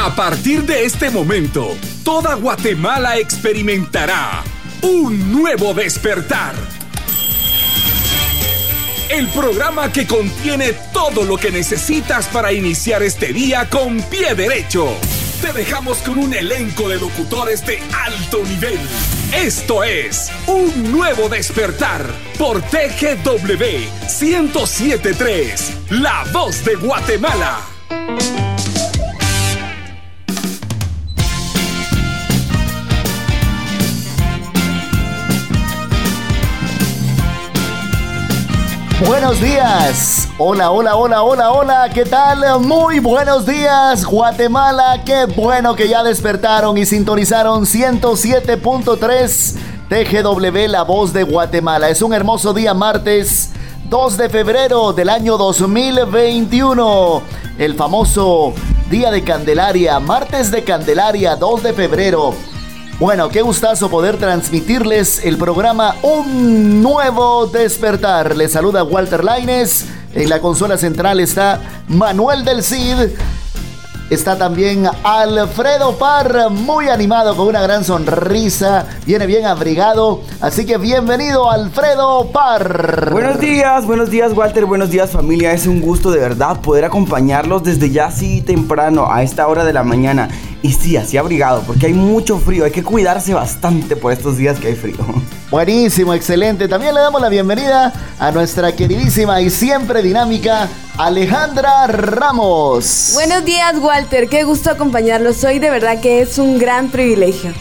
A partir de este momento, toda Guatemala experimentará un nuevo despertar. El programa que contiene todo lo que necesitas para iniciar este día con pie derecho. Te dejamos con un elenco de locutores de alto nivel. Esto es Un Nuevo Despertar por TGW 1073, La Voz de Guatemala. Buenos días. Hola, hola, hola, hola, hola. ¿Qué tal? Muy buenos días, Guatemala. Qué bueno que ya despertaron y sintonizaron 107.3 TGW, la voz de Guatemala. Es un hermoso día martes 2 de febrero del año 2021. El famoso Día de Candelaria, martes de Candelaria, 2 de febrero. Bueno, qué gustazo poder transmitirles el programa Un Nuevo Despertar. Les saluda Walter Laines. En la consola central está Manuel del Cid. Está también Alfredo Parr, muy animado con una gran sonrisa, viene bien abrigado, así que bienvenido Alfredo Parr. Buenos días, buenos días Walter, buenos días familia, es un gusto de verdad poder acompañarlos desde ya así temprano a esta hora de la mañana y sí, así abrigado, porque hay mucho frío, hay que cuidarse bastante por estos días que hay frío. Buenísimo, excelente. También le damos la bienvenida a nuestra queridísima y siempre dinámica Alejandra Ramos. Buenos días, Walter. Qué gusto acompañarlos hoy. De verdad que es un gran privilegio.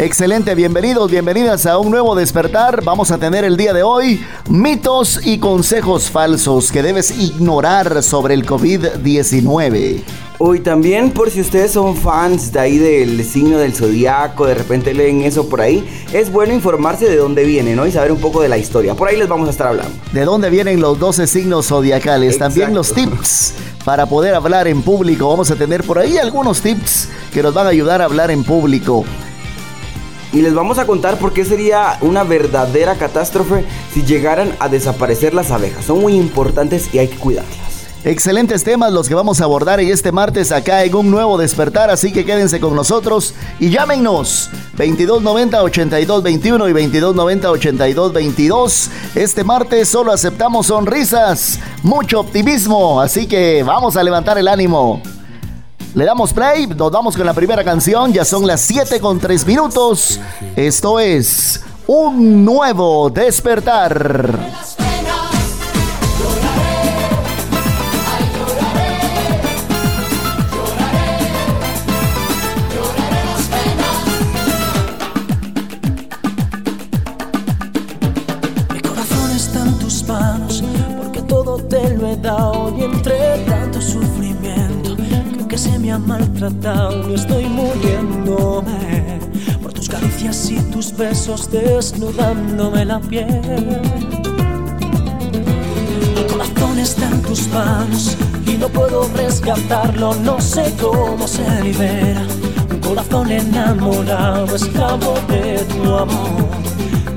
Excelente, bienvenidos, bienvenidas a un nuevo despertar. Vamos a tener el día de hoy mitos y consejos falsos que debes ignorar sobre el COVID-19. Hoy también, por si ustedes son fans de ahí del signo del zodiaco, de repente leen eso por ahí, es bueno informarse de dónde viene, ¿no? Y saber un poco de la historia. Por ahí les vamos a estar hablando. De dónde vienen los 12 signos zodiacales, también los tips para poder hablar en público. Vamos a tener por ahí algunos tips que nos van a ayudar a hablar en público. Y les vamos a contar por qué sería una verdadera catástrofe si llegaran a desaparecer las abejas. Son muy importantes y hay que cuidarlas. Excelentes temas los que vamos a abordar en este martes acá en un nuevo despertar, así que quédense con nosotros y llámenos 2290-8221 y 2290-8222. Este martes solo aceptamos sonrisas, mucho optimismo, así que vamos a levantar el ánimo. Le damos play, nos vamos con la primera canción, ya son las 7 con 3 minutos. Esto es un nuevo despertar. Me ha maltratado y estoy muriéndome por tus caricias y tus besos desnudándome la piel. Mi corazón está en tus manos y no puedo rescatarlo, no sé cómo se libera. Un corazón enamorado, esclavo de tu amor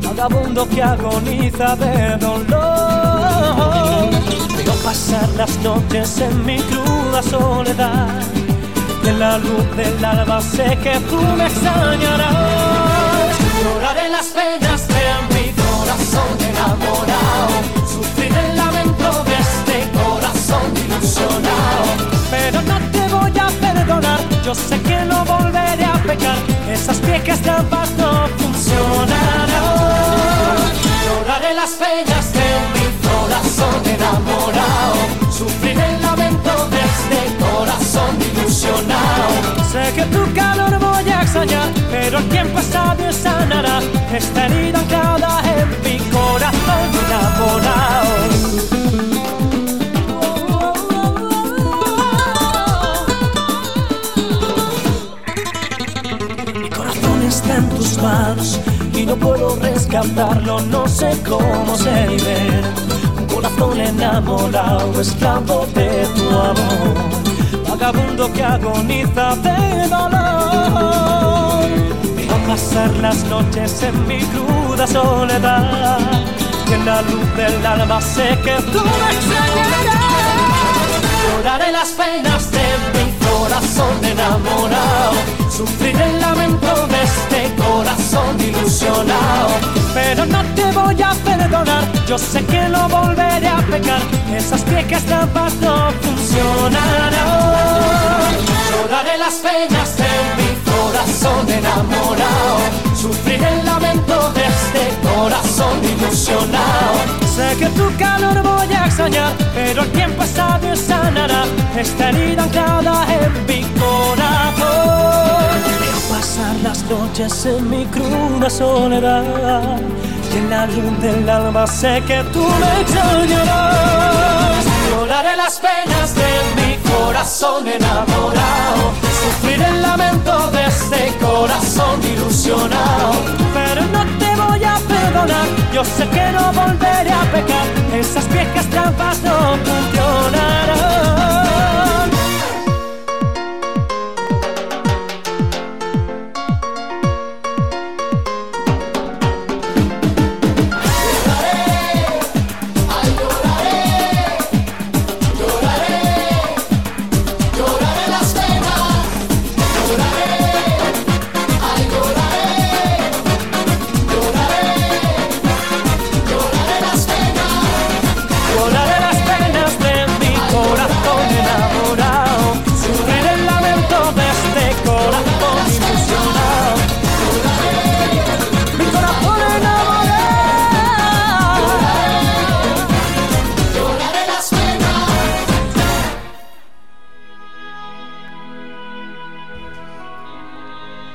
vagabundo que agoniza de dolor. Veo pasar las noches en mi cruda soledad. En la luz del alba sé que tú me extrañarás. Lloraré las penas de mi corazón enamorado. Sufrir el lamento de este corazón ilusionado. Pero no te voy a perdonar. Yo sé que no volveré a pecar. Esas viejas trampas no funcionarán. Lloraré las penas de mi corazón enamorado. Sufrir el lamento de este corazón ilusionado. Sé que tu calor voy a extrañar, pero el tiempo sabio sanará esta herida anclada en mi corazón enamorado. Mi corazón está en tus manos y no puedo rescatarlo, no sé cómo se libera. Un corazón enamorado, esclavo de tu amor, vagabundo que agoniza de dolor. Veo pasar las noches en mi cruda soledad, en la luz del alba sé que tú me extrañarás. Lloraré las penas de mi corazón enamorado, sufrir el lamento de este corazón ilusionado. Pero no te voy a perdonar, yo sé que no volveré a pecar, esas viejas trampas no funcionarán. Lloraré las penas de mi corazón enamorado, sufrir el lamento de este corazón ilusionado. Sé que tu calor voy a extrañar, pero el tiempo sabio sanará esta herida anclada en mi corazón. Pasar las noches en mi cruda soledad y en la luz del alma sé que tú me extrañarás. Lloraré las penas de mi corazón enamorado, sufrir el lamento de este corazón ilusionado, pero no te voy a perdonar, yo sé que no volveré a pecar, esas viejas trampas no funcionarán.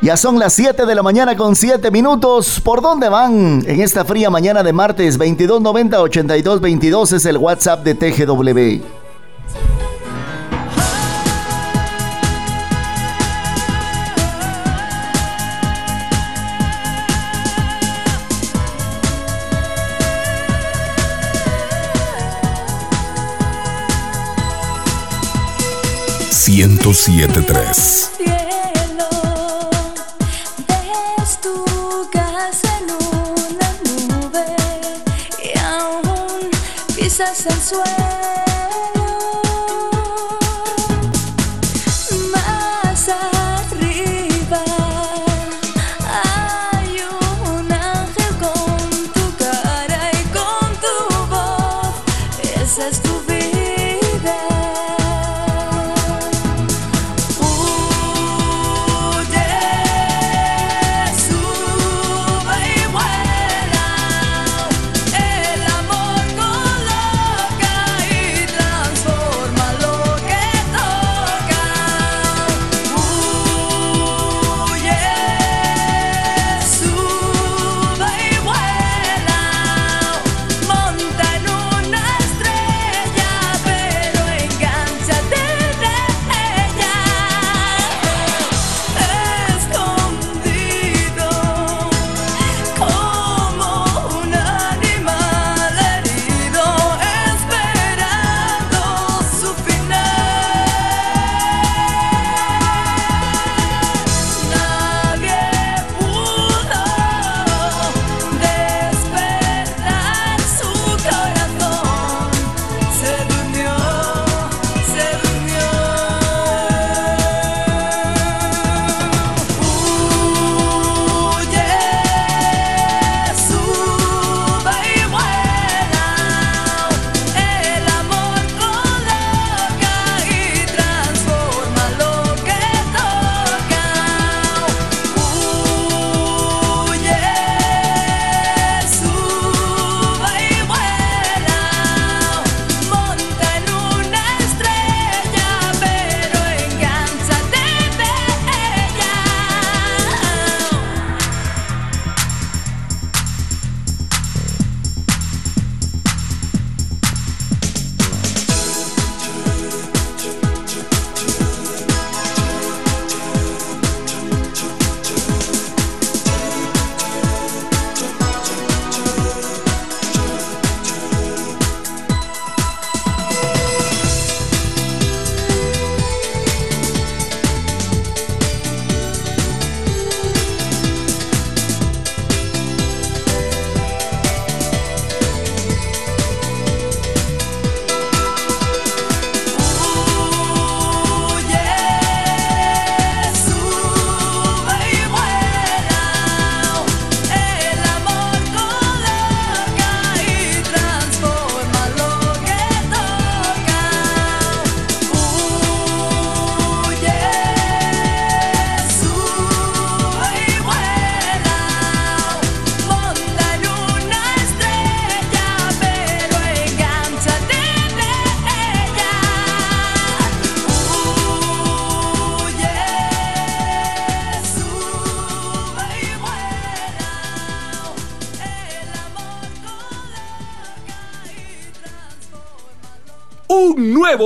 Ya son las 7 de la mañana con 7 minutos. ¿Por dónde van? En esta fría mañana de martes 2290 8222 es el WhatsApp de TGW. tres pisas el suelo.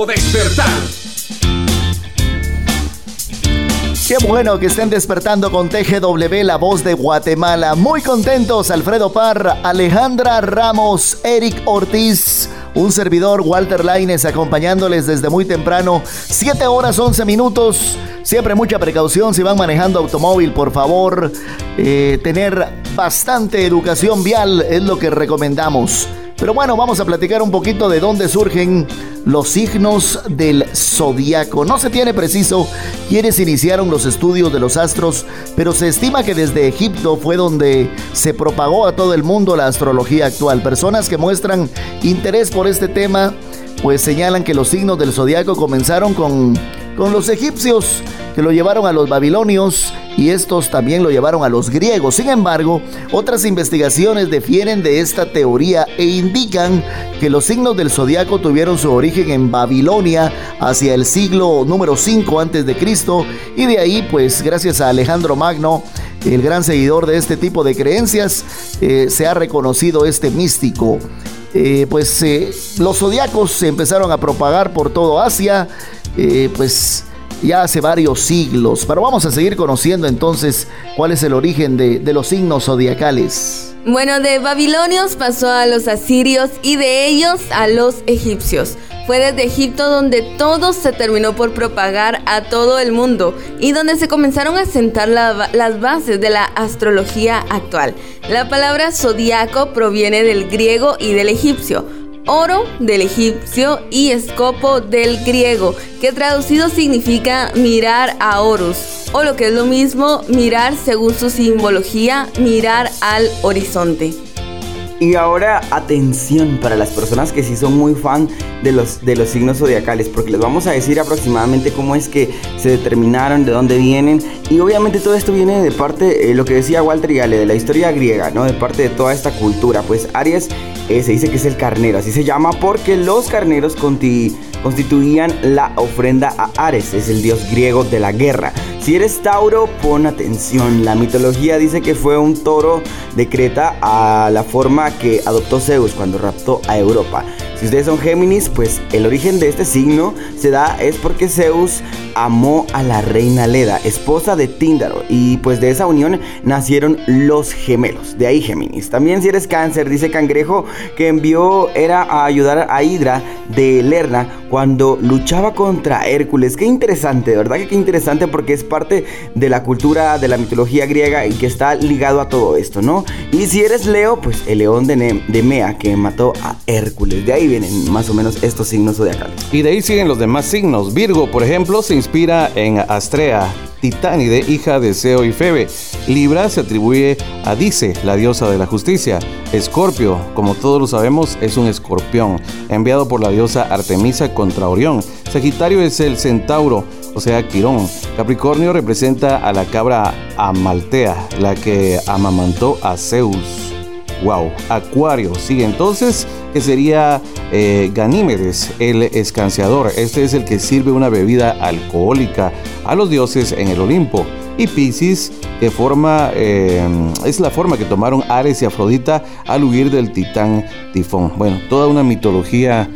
Despertar. Qué bueno que estén despertando con TGW, la voz de Guatemala. Muy contentos, Alfredo Parra, Alejandra Ramos, Eric Ortiz, un servidor, Walter Laines, acompañándoles desde muy temprano. 7 horas 11 minutos. Siempre mucha precaución si van manejando automóvil, por favor. Eh, tener bastante educación vial es lo que recomendamos. Pero bueno, vamos a platicar un poquito de dónde surgen los signos del zodiaco. No se tiene preciso quiénes iniciaron los estudios de los astros, pero se estima que desde Egipto fue donde se propagó a todo el mundo la astrología actual. Personas que muestran interés por este tema, pues señalan que los signos del zodiaco comenzaron con, con los egipcios, que lo llevaron a los babilonios y estos también lo llevaron a los griegos. Sin embargo, otras investigaciones difieren de esta teoría e indican que los signos del zodiaco tuvieron su origen en Babilonia hacia el siglo número 5 antes de Cristo y de ahí, pues gracias a Alejandro Magno, el gran seguidor de este tipo de creencias, eh, se ha reconocido este místico. Eh, pues eh, los zodiacos se empezaron a propagar por todo Asia, pues ya hace varios siglos. Pero vamos a seguir conociendo entonces cuál es el origen de, los signos zodiacales. Bueno, de babilonios pasó a los asirios y de ellos a los egipcios. Fue desde Egipto donde todo se terminó por propagar a todo el mundo y donde se comenzaron a sentar la- las bases de la astrología actual. La palabra zodiaco proviene del griego y del egipcio. Oro del egipcio y escopo del griego, que traducido significa mirar a Horus, o lo que es lo mismo, mirar según su simbología, mirar al horizonte. Y ahora atención para las personas que sí son muy fan de los, de los signos zodiacales, porque les vamos a decir aproximadamente cómo es que se determinaron, de dónde vienen. Y obviamente todo esto viene de parte, eh, lo que decía Walter y Ale, de la historia griega, ¿no? De parte de toda esta cultura. Pues Aries se dice que es el carnero, así se llama porque los carneros constituían la ofrenda a Ares, es el dios griego de la guerra. Si eres Tauro, pon atención. La mitología dice que fue un toro de Creta a la forma que adoptó Zeus cuando raptó a Europa. Si ustedes son Géminis, pues el origen de este signo se da es porque Zeus amó a la reina Leda, esposa de Tíndaro, y pues de esa unión nacieron los gemelos, de ahí Géminis. También si eres cáncer, dice Cangrejo que envió era a ayudar a Hidra de Lerna cuando luchaba contra Hércules. Qué interesante, verdad que qué interesante porque es parte de la cultura de la mitología griega y que está ligado a todo esto, ¿no? Y si eres Leo, pues el león de, de Mea que mató a Hércules. De ahí vienen más o menos estos signos zodiacales. Y de ahí siguen los demás signos. Virgo, por ejemplo, se inspira en Astrea, Titánide, hija de Zeo y Febe. Libra se atribuye a Dice, la diosa de la justicia. Escorpio, como todos lo sabemos, es un escorpión, enviado por la diosa Artemisa contra Orión. Sagitario es el centauro, o sea, Quirón. Capricornio representa a la cabra Amaltea, la que amamantó a Zeus. Wow, Acuario sigue entonces, que sería eh, Ganímedes, el escanciador. Este es el que sirve una bebida alcohólica a los dioses en el Olimpo. Y Piscis, que forma, eh, es la forma que tomaron Ares y Afrodita al huir del titán Tifón. Bueno, toda una mitología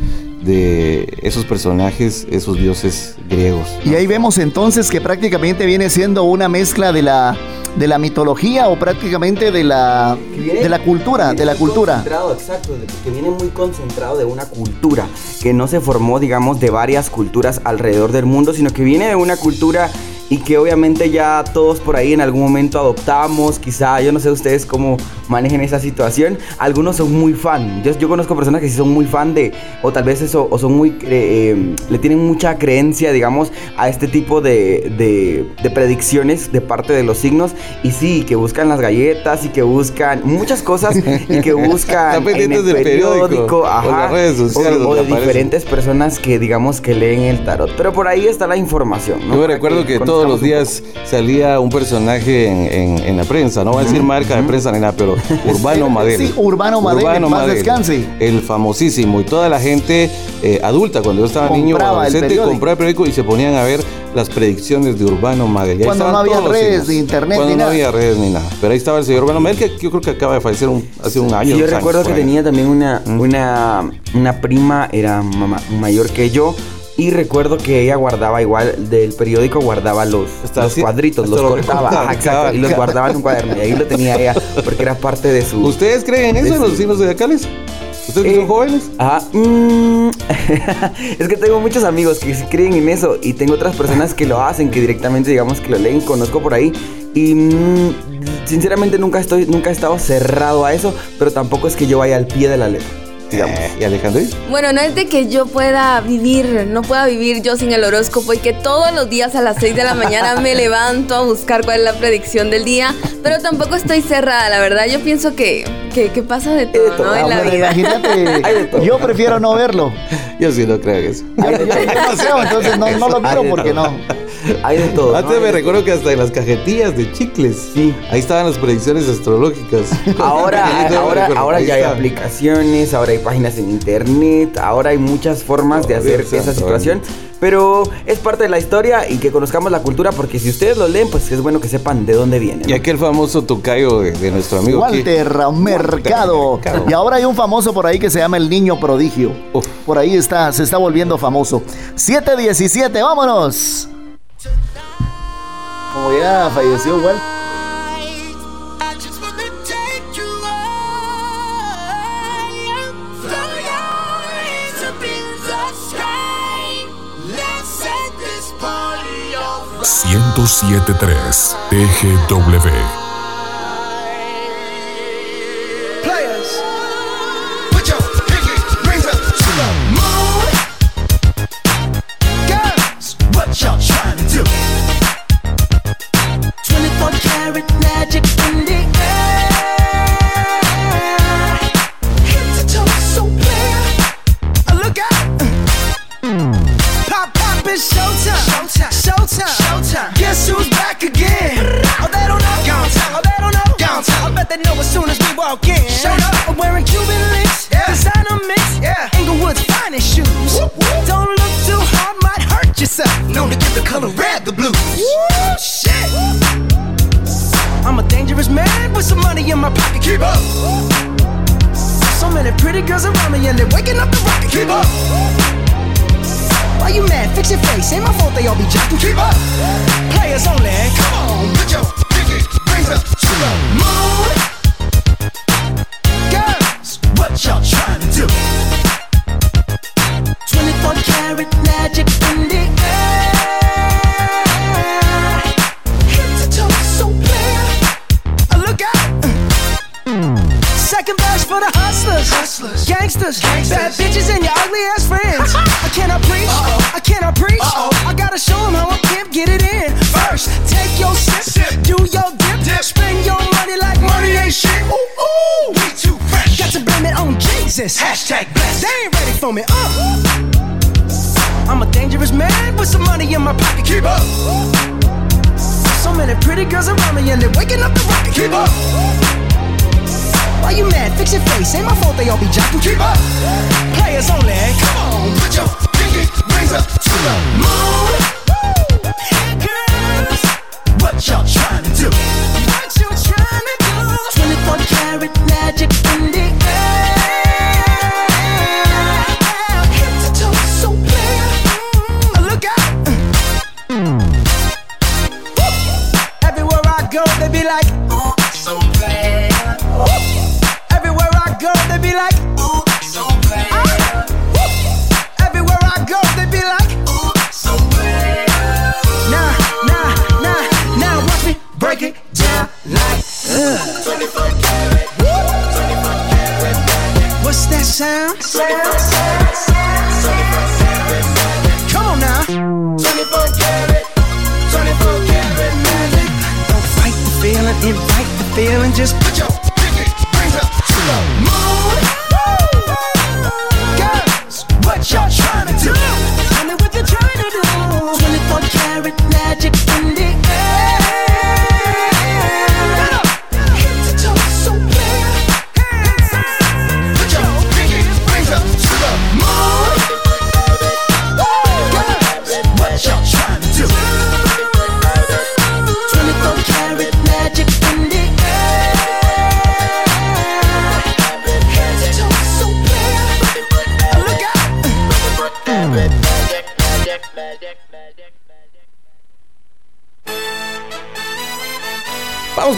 de esos personajes, esos dioses griegos. Y ahí vemos entonces que prácticamente viene siendo una mezcla de la, de la mitología o prácticamente de la, de la cultura, de la cultura. Concentrado, exacto, que viene muy concentrado de una cultura, que no se formó, digamos, de varias culturas alrededor del mundo, sino que viene de una cultura y que obviamente ya todos por ahí en algún momento adoptamos, quizá, yo no sé ustedes cómo manejen esa situación, algunos son muy fan, yo, yo conozco personas que sí son muy fan de, o tal vez eso, o son muy, eh, le tienen mucha creencia, digamos, a este tipo de, de, de predicciones de parte de los signos, y sí, que buscan las galletas y que buscan muchas cosas y que buscan en el del periódico, o ajá, las redes sociales o, de diferentes personas que digamos que leen el tarot, pero por ahí está la información, ¿no? Yo recuerdo que conozcamos todos los días salía un personaje en, en- en la prensa, no voy a decir marca de prensa ni nada, pero Urbano Madel. Sí, Urbano Madel, en paz descanse. El famosísimo. Y toda la gente eh, adulta, cuando yo estaba niño o adolescente, compraba el periódico y se ponían a ver las predicciones de Urbano Madel. Cuando no había redes de internet Cuando ni no nada. había redes ni nada. Pero ahí estaba el señor Urbano Madel, que yo creo que acaba de fallecer un- hace un año. Sí, yo años recuerdo que tenía también una, una, una prima, era mama- mayor que yo, Y recuerdo que ella guardaba igual, del periódico guardaba los, Está los así, cuadritos, los lo cortaba, ajá, exacto, y los guardaba en un cuaderno. Y ahí lo tenía ella, porque era parte de su... ¿Ustedes creen en eso, en los signos zodiacales? ¿Ustedes Eh, son jóvenes? Ah, mm, es que tengo muchos amigos que creen en eso y tengo otras personas que lo hacen, que directamente digamos que lo leen, conozco por ahí y mm, sinceramente nunca estoy, nunca he estado cerrado a eso, pero tampoco es que yo vaya al pie de la letra, digamos. Eh, ¿Y Alejandro? Bueno, no es de que yo pueda vivir, no pueda vivir yo sin el horóscopo y que todos los días a las 6 de la mañana me levanto a buscar cuál es la predicción del día, pero tampoco estoy cerrada, la verdad. Yo pienso que, que, que pasa de todo, todo, ¿no? En la vida. Imagínate, todo. yo prefiero no verlo. Yo sí no creo en eso. Yo, yo- yo no creo, entonces no, no lo miro porque no. Hay de todo. ¿no? Antes Hay me de recuerdo que hasta en las cajetillas de chicles. Sí. Ahí estaban las predicciones astrológicas. Ahora, me ahora, ahora ya hay está. aplicaciones, ahora hay páginas en internet, ahora hay muchas formas de hacer esa situación. Pero es parte de la historia y que conozcamos la cultura porque si ustedes lo leen, pues es bueno que sepan de dónde viene. Y ¿no? aquel famoso tocayo de, de nuestro amigo aquí. Walter Mercado. Mercado. Y ahora hay un famoso por ahí que se llama el niño prodigio. Uf. Por ahí está, se está volviendo famoso. 717, vámonos. Como ya falleció Walter. I just wanna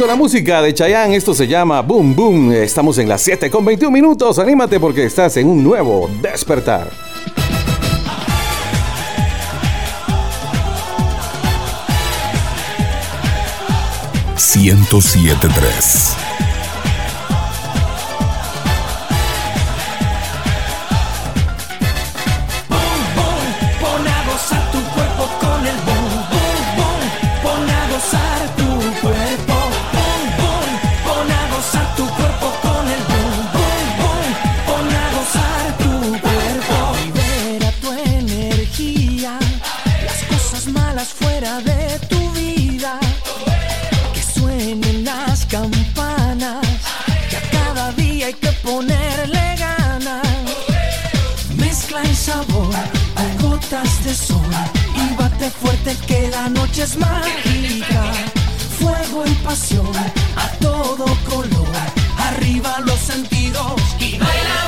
la música de Chayanne, esto se llama Boom Boom. Estamos en las 7 con 21 minutos. Anímate porque estás en un nuevo despertar. ¡107.3! noche es mágica, fuego y pasión a todo color. Arriba los sentidos y baila.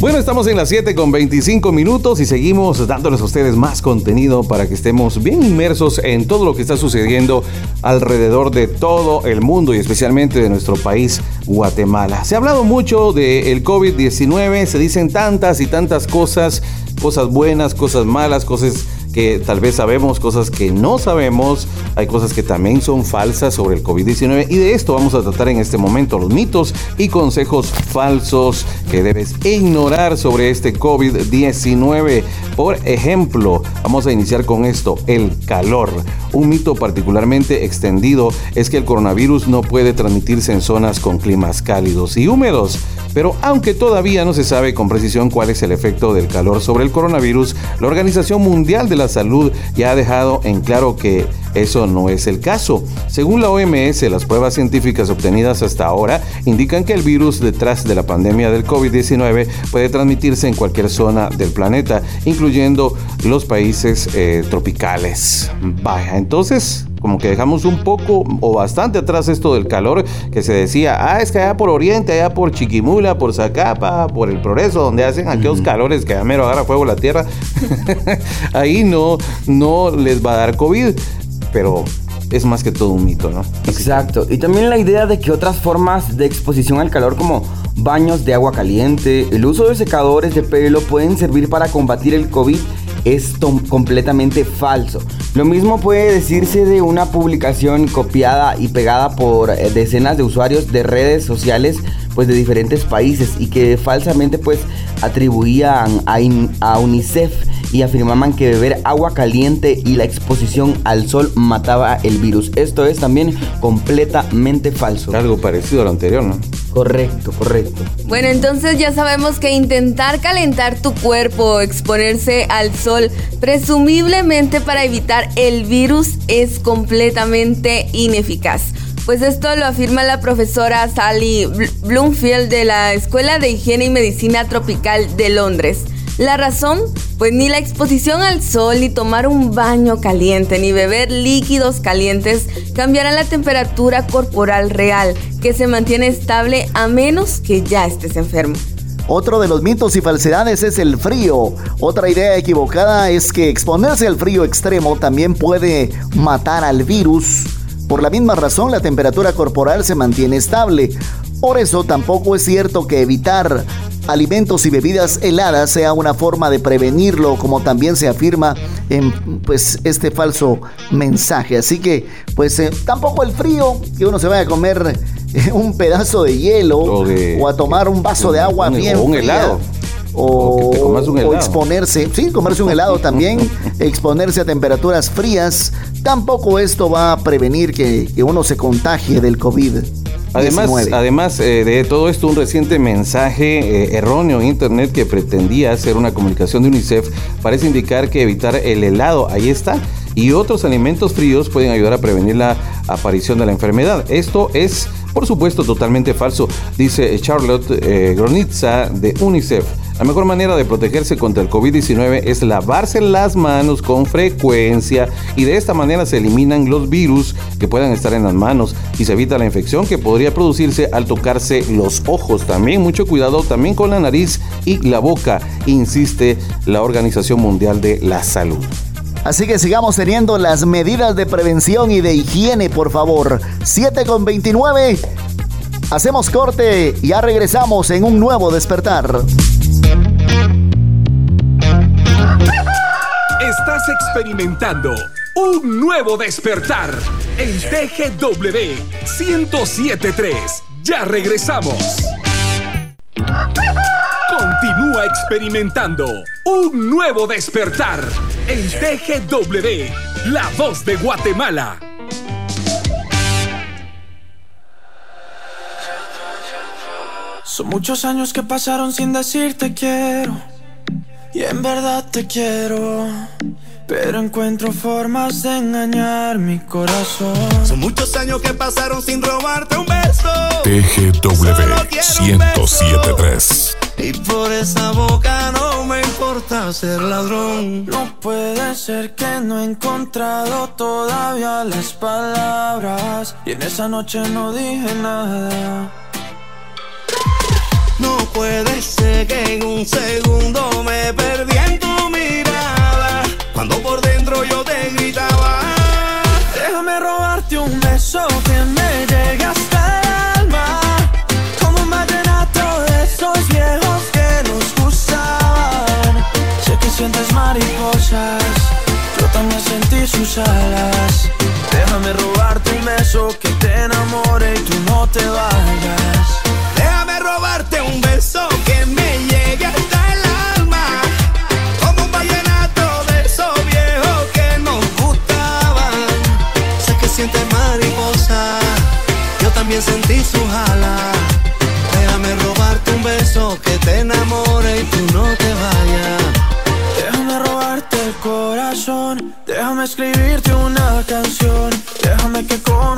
Bueno, estamos en las 7 con 25 minutos y seguimos dándoles a ustedes más contenido para que estemos bien inmersos en todo lo que está sucediendo alrededor de todo el mundo y especialmente de nuestro país, Guatemala. Se ha hablado mucho del de COVID-19, se dicen tantas y tantas cosas, cosas buenas, cosas malas, cosas que tal vez sabemos, cosas que no sabemos hay cosas que también son falsas sobre el COVID-19 y de esto vamos a tratar en este momento, los mitos y consejos falsos que debes ignorar sobre este COVID-19. Por ejemplo, vamos a iniciar con esto, el calor. Un mito particularmente extendido es que el coronavirus no puede transmitirse en zonas con climas cálidos y húmedos. Pero aunque todavía no se sabe con precisión cuál es el efecto del calor sobre el coronavirus, la Organización Mundial de la Salud ya ha dejado en claro que eso no es el caso. Según la OMS, las pruebas científicas obtenidas hasta ahora indican que el virus detrás de la pandemia del COVID-19 puede transmitirse en cualquier zona del planeta, incluyendo los países eh, tropicales. Vaya, entonces como que dejamos un poco o bastante atrás esto del calor que se decía, ah, es que allá por Oriente, allá por Chiquimula, por Zacapa, por el Progreso, donde hacen aquellos calores que a mero agarra fuego la tierra, ahí no, no les va a dar COVID, pero es más que todo un mito, ¿no? Exacto. Y también la idea de que otras formas de exposición al calor como baños de agua caliente, el uso de secadores de pelo pueden servir para combatir el COVID es completamente falso. Lo mismo puede decirse de una publicación copiada y pegada por eh, decenas de usuarios de redes sociales pues de diferentes países y que falsamente pues atribuían a, a UNICEF y afirmaban que beber agua caliente y la exposición al sol mataba el virus. Esto es también completamente falso. Algo parecido a lo anterior, ¿no? Correcto, correcto. Bueno, entonces ya sabemos que intentar calentar tu cuerpo o exponerse al sol, presumiblemente para evitar el virus, es completamente ineficaz. Pues esto lo afirma la profesora Sally Bl- Bloomfield de la Escuela de Higiene y Medicina Tropical de Londres. La razón, pues ni la exposición al sol, ni tomar un baño caliente, ni beber líquidos calientes cambiarán la temperatura corporal real, que se mantiene estable a menos que ya estés enfermo. Otro de los mitos y falsedades es el frío. Otra idea equivocada es que exponerse al frío extremo también puede matar al virus. Por la misma razón, la temperatura corporal se mantiene estable. Por eso tampoco es cierto que evitar alimentos y bebidas heladas sea una forma de prevenirlo, como también se afirma en pues este falso mensaje. Así que pues eh, tampoco el frío, que uno se vaya a comer eh, un pedazo de hielo O de- o a tomar un vaso de agua un- bien o un fría, helado. O, exponerse, sí, comerse un helado también, exponerse a temperaturas frías, tampoco esto va a prevenir que, que uno se contagie del COVID. Además, además eh, de todo esto, un reciente mensaje eh, erróneo en internet que pretendía ser una comunicación de UNICEF parece indicar que evitar el helado, ahí está, y otros alimentos fríos pueden ayudar a prevenir la aparición de la enfermedad. Esto es, por supuesto, totalmente falso, dice Charlotte eh, Gronitza de UNICEF. La mejor manera de protegerse contra el COVID-19 es lavarse las manos con frecuencia y de esta manera se eliminan los virus que puedan estar en las manos y se evita la infección que podría producirse al tocarse los ojos. También mucho cuidado también con la nariz y la boca, insiste la Organización Mundial de la Salud. Así que sigamos teniendo las medidas de prevención y de higiene, por favor. 7 con 29. Hacemos corte y ya regresamos en un nuevo despertar. Estás experimentando un nuevo despertar en TGW 1073. Ya regresamos. Continúa experimentando un nuevo despertar en TGW, la voz de Guatemala. Son muchos años que pasaron sin decirte quiero. Y en verdad te quiero. Pero encuentro formas de engañar mi corazón. Son muchos años que pasaron sin robarte un beso. TGW Solo quiero un beso. 1073. Y por esa boca no me importa ser ladrón. No puede ser que no he encontrado todavía las palabras. Y en esa noche no dije nada. No puede ser que en un segundo Déjame robarte un beso que te enamore y tú no te vayas. Déjame escribirte una canción, déjame que con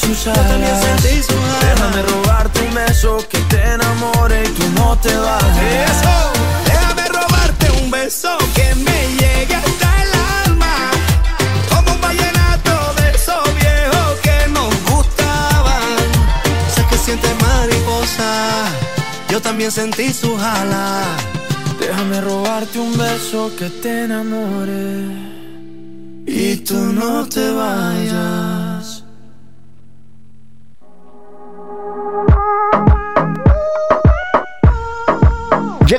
también sentí sus alas. Déjame robarte un beso que te enamore y tú no te vayas. Eso, déjame robarte un beso que me llegue hasta el alma. Como un vallenato de esos viejos que nos gustaban. Sé que sientes mariposa, yo también sentí su jala. Déjame robarte un beso que te enamore y tú no te vayas.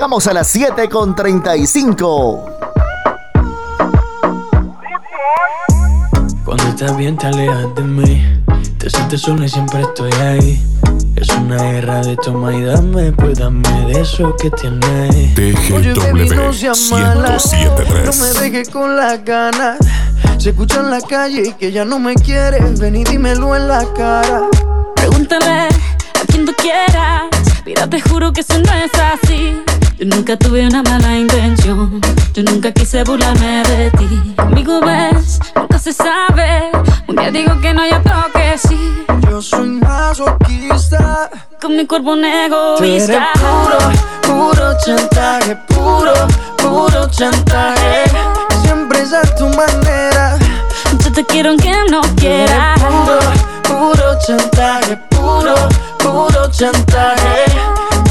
Llegamos a las 7 con 35. Cuando estás bien te alejas de mí. Te sientes sola y siempre estoy ahí. Es una guerra de toma y dame Pues dame de eso que tienes. TGW 1073. No me dejes con las ganas Se escucha en la calle y que ya no me quieres. Ven y dímelo en la cara. Pregúntale a quien tú quieras. Mira, te juro que eso no es así. Yo nunca tuve una mala intención. Yo nunca quise burlarme de ti. Conmigo ves, nunca se sabe. Un día digo que no, y otro que sí. Yo soy masoquista Con mi cuerpo un Tú eres egoísta. puro, puro chantaje Puro, puro chantaje Siempre es a tu manera Yo te quiero aunque no quieras. Puro, puro chantaje, puro, puro chantaje.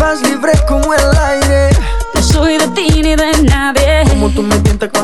Vas libre como el aire. No soy de ti ni de nadie. Como tú me tientas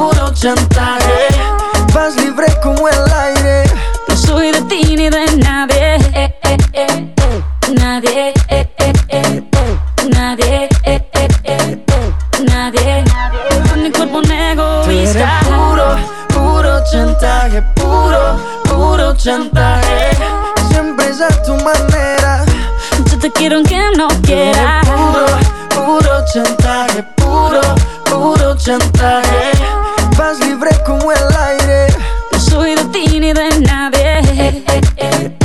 puro chantaje. Vas libre como el aire. No soy de ti ni de nadie eh, eh, eh. Nadie eh, eh, eh, eh. Nadie eh, eh, eh, eh. Nadie Con mi cuerpo un Tú eres egoísta puro, puro chantaje, puro, puro chantaje. Siempre es a tu manera. Yo te quiero aunque no quieras Puro, puro chantaje, puro, puro chantaje vas libre como el aire. No soy de ti ni de nadie. Eh, eh,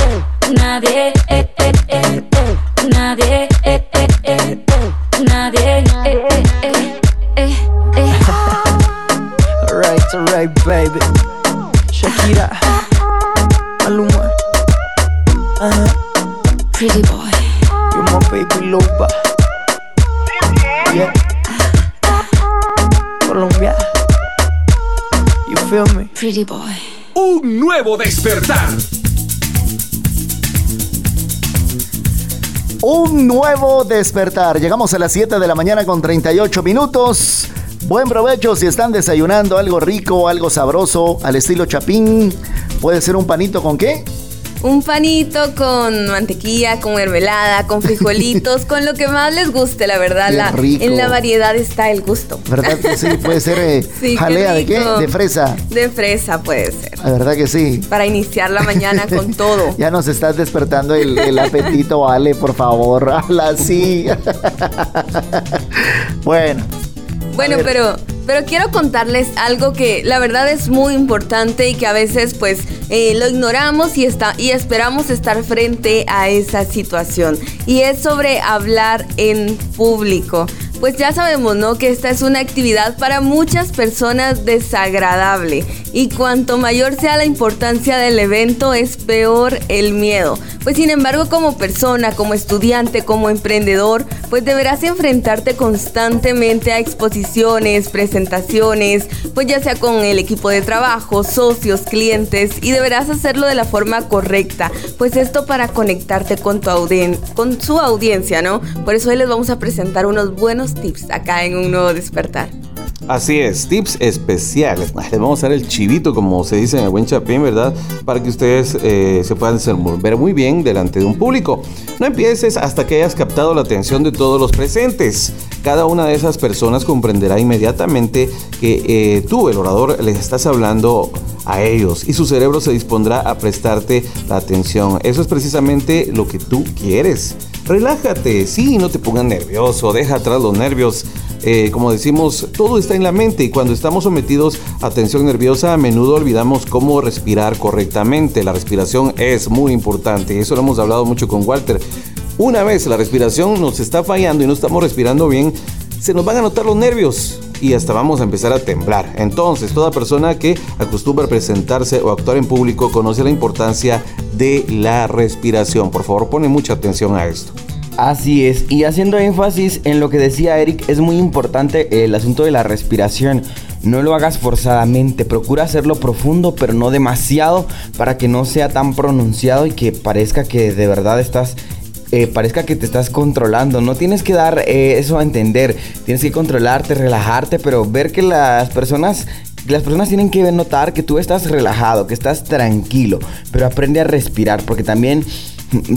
nadie. Nadie. Nadie. Alright, alright, baby. Shakira. Maluma. Uh -huh. Pretty boy. You're my baby loba. Pretty boy. Un nuevo despertar. Un nuevo despertar. Llegamos a las 7 de la mañana con 38 minutos. Buen provecho si están desayunando algo rico, algo sabroso, al estilo chapín. Puede ser un panito con qué? Un panito con mantequilla, con mermelada, con frijolitos, con lo que más les guste, la verdad. La- en la variedad está el gusto. ¿Verdad que sí? Puede ser eh, Sí, qué jalea de qué? De fresa. De fresa puede ser. La verdad que sí. Para iniciar la mañana con todo. Ya nos estás despertando el, el apetito, Ale, por favor. Ala, sí. bueno. Bueno, pero, pero quiero contarles algo que la verdad es muy importante y que a veces pues eh, lo ignoramos y, está, y esperamos estar frente a esa situación. Y es sobre hablar en público. Pues ya sabemos, ¿no? Que esta es una actividad para muchas personas desagradable. Y cuanto mayor sea la importancia del evento, es peor el miedo. Pues sin embargo, como persona, como estudiante, como emprendedor, pues deberás enfrentarte constantemente a exposiciones, presentaciones, pues ya sea con el equipo de trabajo, socios, clientes, y deberás hacerlo de la forma correcta. Pues esto para conectarte con tu audien con su audiencia, ¿no? Por eso hoy les vamos a presentar unos buenos tips acá en un nuevo despertar. Así es, tips especiales. Les vamos a dar el chivito, como se dice en el buen chapín, ¿verdad? Para que ustedes eh, se puedan desenvolver muy bien delante de un público. No empieces hasta que hayas captado la atención de todos los presentes. Cada una de esas personas comprenderá inmediatamente que eh, tú, el orador, les estás hablando a ellos y su cerebro se dispondrá a prestarte la atención. Eso es precisamente lo que tú quieres. Relájate, sí, no te pongas nervioso, deja atrás los nervios. Eh, como decimos, todo está en la mente y cuando estamos sometidos a tensión nerviosa a menudo olvidamos cómo respirar correctamente. La respiración es muy importante y eso lo hemos hablado mucho con Walter. Una vez la respiración nos está fallando y no estamos respirando bien, se nos van a notar los nervios y hasta vamos a empezar a temblar. Entonces, toda persona que acostumbra presentarse o actuar en público conoce la importancia de la respiración. Por favor, pone mucha atención a esto. Así es, y haciendo énfasis en lo que decía Eric, es muy importante el asunto de la respiración. No lo hagas forzadamente, procura hacerlo profundo, pero no demasiado, para que no sea tan pronunciado y que parezca que de verdad estás eh, parezca que te estás controlando. No tienes que dar eh, eso a entender. Tienes que controlarte, relajarte, pero ver que las personas las personas tienen que notar que tú estás relajado, que estás tranquilo, pero aprende a respirar, porque también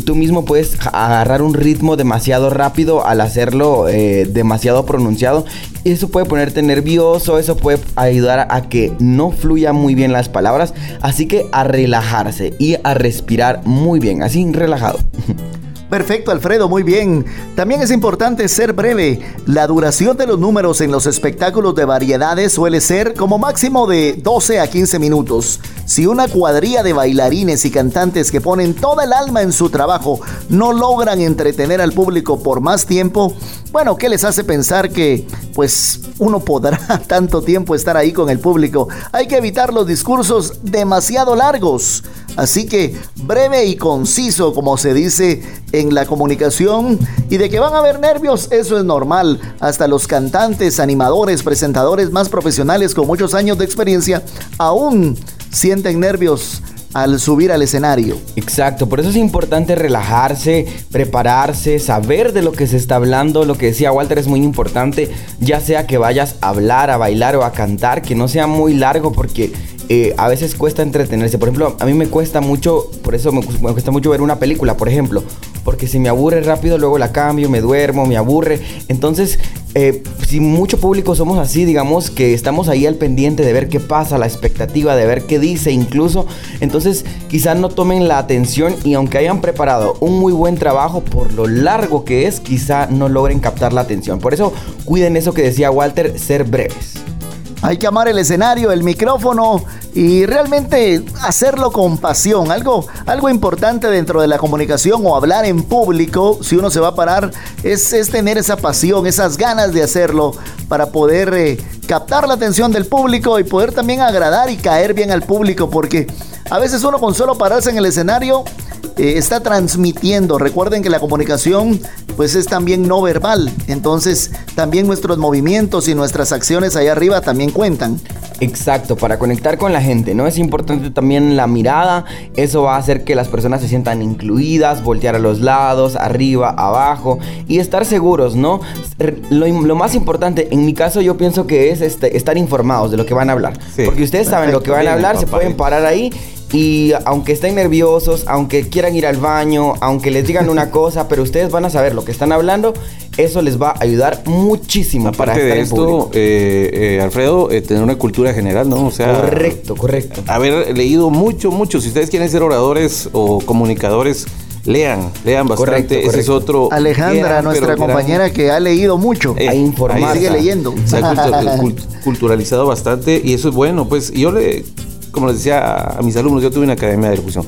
tú mismo puedes agarrar un ritmo demasiado rápido al hacerlo eh, demasiado pronunciado. Eso puede ponerte nervioso, eso puede ayudar a que no fluya muy bien las palabras. Así que a relajarse y a respirar muy bien, así relajado. Perfecto, Alfredo, muy bien. También es importante ser breve. La duración de los números en los espectáculos de variedades suele ser como máximo de 12 a 15 minutos. Si una cuadrilla de bailarines y cantantes que ponen toda el alma en su trabajo no logran entretener al público por más tiempo, bueno, ¿qué les hace pensar que pues uno podrá tanto tiempo estar ahí con el público? Hay que evitar los discursos demasiado largos. Así que breve y conciso, como se dice en la comunicación, y de que van a haber nervios, eso es normal. Hasta los cantantes, animadores, presentadores más profesionales con muchos años de experiencia aún sienten nervios al subir al escenario. Exacto, por eso es importante relajarse, prepararse, saber de lo que se está hablando. Lo que decía Walter es muy importante, ya sea que vayas a hablar, a bailar o a cantar, que no sea muy largo porque eh, a veces cuesta entretenerse. Por ejemplo, a mí me cuesta mucho, por eso me, me cuesta mucho ver una película, por ejemplo. Porque si me aburre rápido, luego la cambio, me duermo, me aburre. Entonces, eh, si mucho público somos así, digamos que estamos ahí al pendiente de ver qué pasa, la expectativa de ver qué dice incluso, entonces quizás no tomen la atención y aunque hayan preparado un muy buen trabajo, por lo largo que es, quizá no logren captar la atención. Por eso cuiden eso que decía Walter, ser breves. Hay que amar el escenario, el micrófono y realmente hacerlo con pasión. Algo, algo importante dentro de la comunicación o hablar en público, si uno se va a parar, es, es tener esa pasión, esas ganas de hacerlo para poder eh, captar la atención del público y poder también agradar y caer bien al público. Porque a veces uno con solo pararse en el escenario eh, está transmitiendo. Recuerden que la comunicación pues es también no verbal, entonces también nuestros movimientos y nuestras acciones allá arriba también cuentan. Exacto, para conectar con la gente, ¿no? Es importante también la mirada, eso va a hacer que las personas se sientan incluidas, voltear a los lados, arriba, abajo y estar seguros, ¿no? Lo, lo más importante, en mi caso yo pienso que es este, estar informados de lo que van a hablar, Sí. porque ustedes saben lo que van a Bien, hablar, se pueden parar ahí y aunque estén nerviosos, aunque quieran ir al baño, aunque les digan una cosa, pero ustedes van a saber lo que están hablando, eso les va a ayudar muchísimo para Aparte estar de en esto, eh, eh, Alfredo, eh, tener una cultura general, ¿no? O sea, Correcto, correcto. haber leído mucho, mucho. Si ustedes quieren ser oradores o comunicadores, lean, lean bastante. Correcto, Ese es otro. Alejandra, gran, nuestra compañera que ha leído mucho. Eh, A informar. ahí Sigue leyendo. Se ha cultu- cult- culturalizado bastante y eso es bueno. Pues yo le, como les decía a mis alumnos, yo tuve una academia de locución.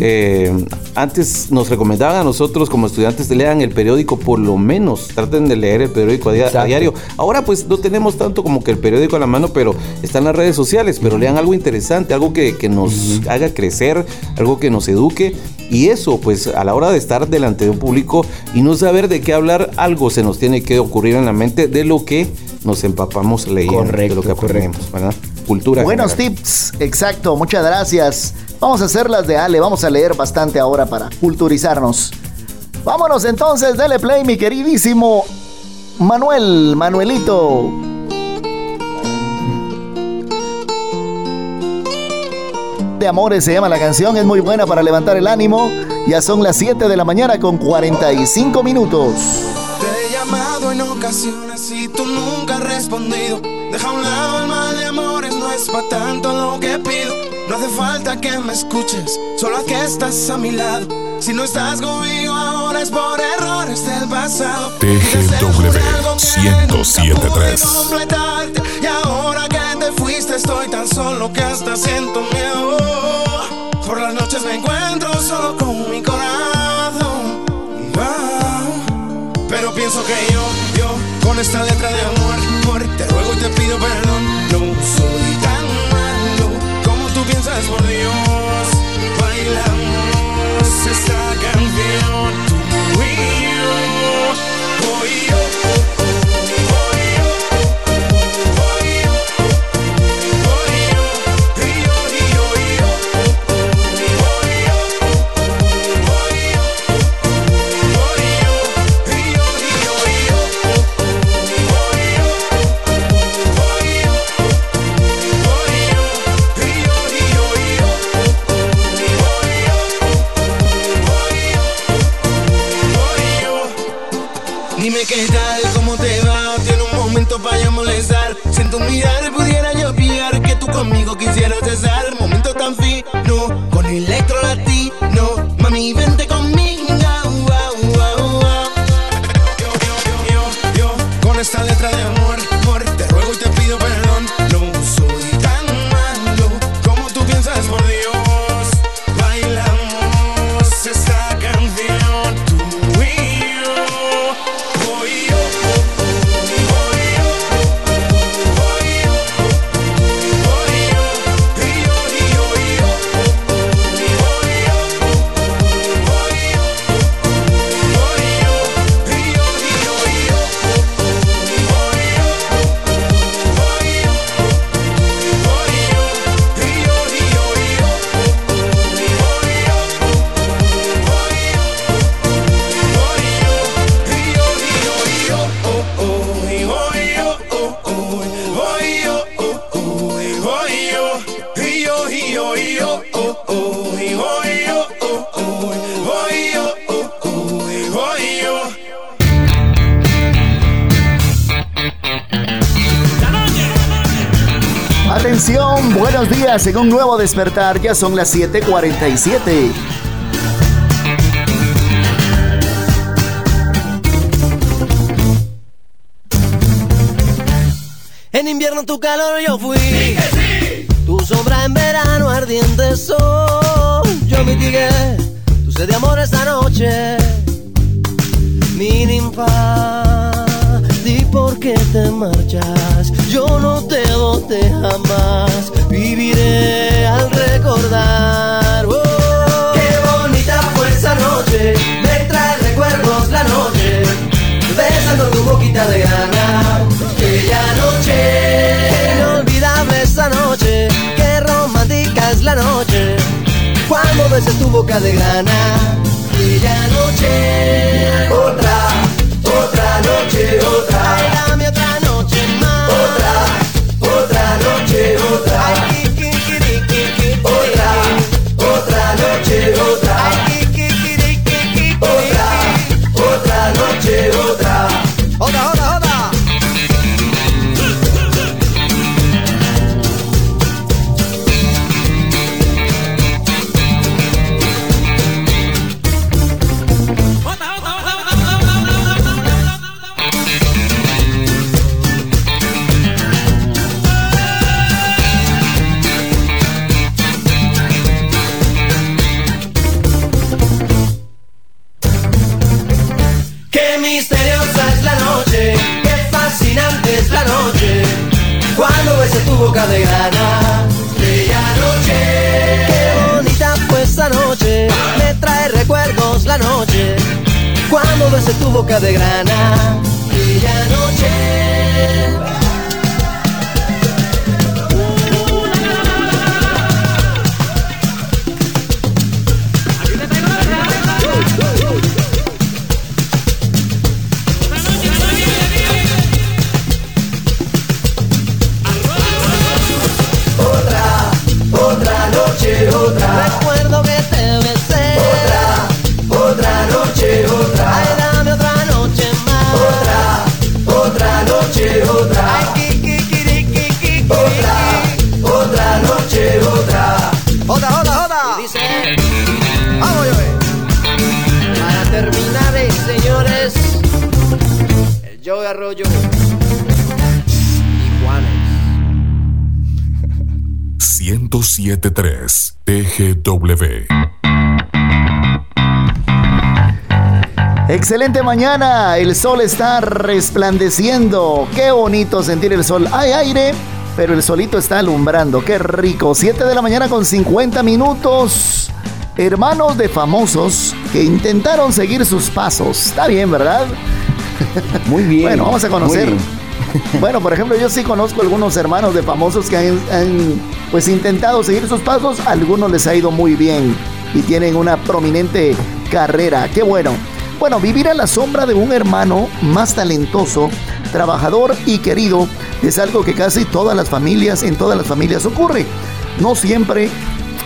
Eh, antes nos recomendaban a nosotros como estudiantes que lean el periódico por lo menos, traten de leer el periódico a, diario. Ahora pues no tenemos tanto como que el periódico a la mano, pero están las redes sociales, pero lean algo interesante, algo que, que nos haga crecer, algo que nos eduque. Y eso, pues a la hora de estar delante de un público y no saber de qué hablar, algo se nos tiene que ocurrir en la mente de lo que nos empapamos leyendo, de Correcto, lo que aprendemos, ¿verdad? Cultura. Buenos general. tips, exacto, muchas gracias. Vamos a hacer las de Ale, vamos a leer bastante ahora para culturizarnos. Vámonos entonces, dele play, mi queridísimo Manuel, Manuelito. De Amores se llama la canción, es muy buena para levantar el ánimo. Ya son las 7 de la mañana con 45 minutos. En ocasiones y tú nunca has respondido. Deja a un lado el mal de amores, no es pa' tanto lo que pido. No hace falta que me escuches, solo haz que estás a mi lado. Si no estás conmigo ahora es por errores del pasado. TGW Quise ser algo que nunca 1073. pude completarte. Y ahora que te fuiste estoy tan solo que hasta siento miedo. Por las noches me encuentro solo con mi corazón. Pienso que yo, yo, con esta letra de amor, amor, te ruego y te pido perdón. No soy tan malo como tú piensas, por Dios. Bailamos esta canción, tú y yo. Yo, días en un nuevo despertar, ya son las 7:47. En invierno tu calor yo fui. Tu sombra en verano ardiente sol. Yo mitigué tu sed de amor esta noche. Mi ninfa, di por qué te marchas yo no te boté jamás, viviré al recordar. Oh, qué bonita fue esa noche, me trae recuerdos la noche, besando tu boquita de gana, aquella noche. Inolvidable esa noche, qué romántica es la noche, cuando besas tu boca de gana, aquella noche. Otra, otra noche, otra. La noche. Cuando besé tu boca de grana, bella noche. 1073 TGW. Excelente mañana, el sol está resplandeciendo. Qué bonito sentir el sol. Hay aire, pero el solito está alumbrando. Qué rico. 7 de la mañana con 50 minutos. Hermanos de famosos que intentaron seguir sus pasos. Está bien, ¿verdad? Muy bien. Bueno, vamos a conocer. Bueno, por ejemplo, yo sí conozco algunos hermanos de famosos que han, han, pues intentado seguir sus pasos. A algunos les ha ido muy bien y tienen una prominente carrera. Qué bueno. Bueno, vivir a la sombra de un hermano más talentoso, trabajador y querido es algo que casi todas las familias, en todas las familias ocurre. No siempre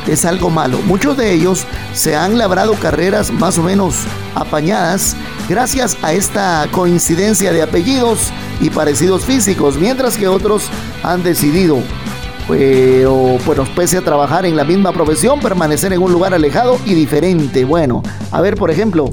es algo malo. Muchos de ellos se han labrado carreras más o menos apañadas gracias a esta coincidencia de apellidos y parecidos físicos, mientras que otros han decidido, pero bueno, pese a trabajar en la misma profesión, permanecer en un lugar alejado y diferente. Bueno, a ver, por ejemplo,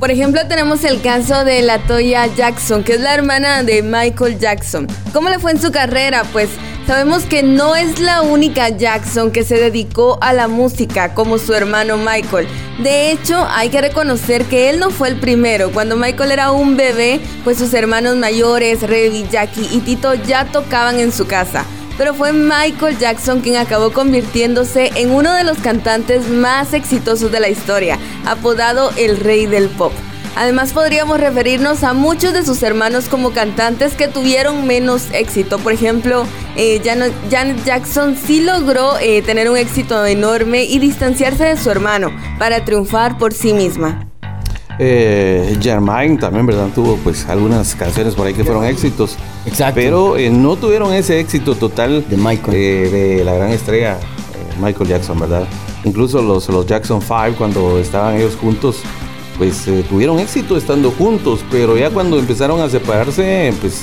Por ejemplo, tenemos el caso de la Toya Jackson, que es la hermana de Michael Jackson. ¿Cómo le fue en su carrera? Pues sabemos que no es la única Jackson que se dedicó a la música como su hermano Michael. De hecho, hay que reconocer que él no fue el primero. Cuando Michael era un bebé, pues sus hermanos mayores, Revy, Jackie y Tito ya tocaban en su casa. Pero fue Michael Jackson quien acabó convirtiéndose en uno de los cantantes más exitosos de la historia, apodado el rey del pop. Además podríamos referirnos a muchos de sus hermanos como cantantes que tuvieron menos éxito. Por ejemplo, eh, Janet, Jackson sí logró eh, tener un éxito enorme y distanciarse de su hermano para triunfar por sí misma. Eh, Jermaine también, ¿verdad? Tuvo pues algunas canciones por ahí que fueron éxitos. Exacto. Pero eh, no tuvieron ese éxito total de Michael. de la gran estrella eh, Michael Jackson, ¿verdad? Incluso los, los Jackson 5 cuando estaban ellos juntos, pues eh, tuvieron éxito estando juntos, pero ya cuando empezaron a separarse, pues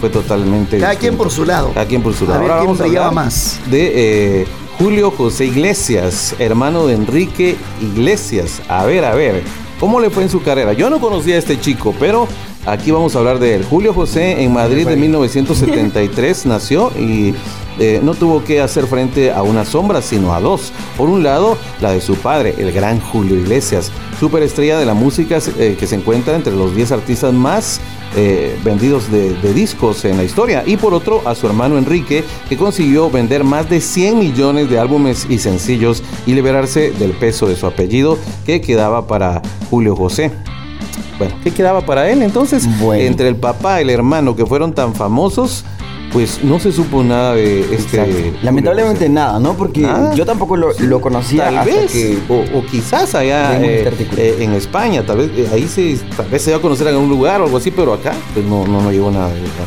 fue totalmente... cada quien distinto. por su lado. Cada quien por su A lado. ver Ahora quién vamos a hablar más. de eh, Julio José Iglesias, hermano de Enrique Iglesias. A ver, a ver, ¿cómo le fue en su carrera? Yo no conocía a este chico, pero aquí vamos a hablar de él. Julio José en Madrid de 1973 nació y eh, no tuvo que hacer frente a una sombra, sino a dos. Por un lado, la de su padre, el gran Julio Iglesias, superestrella de la música eh, que se encuentra entre los 10 artistas más eh, vendidos de, de discos en la historia. Y por otro, a su hermano Enrique, que consiguió vender más de 100 millones de álbumes y sencillos y liberarse del peso de su apellido que quedaba para Julio José. bueno, ¿qué quedaba para él? Entonces, Bueno. entre el papá y el hermano que fueron tan famosos, pues no se supo nada de este. Exacto. Lamentablemente nada, ¿no? Porque Nada. yo tampoco lo, lo conocía Tal hasta vez, que... o, o quizás allá eh, este eh, en España, tal vez eh, ahí se, tal vez se va a conocer en algún lugar o algo así, pero acá pues no, no, no llegó nada de verdad.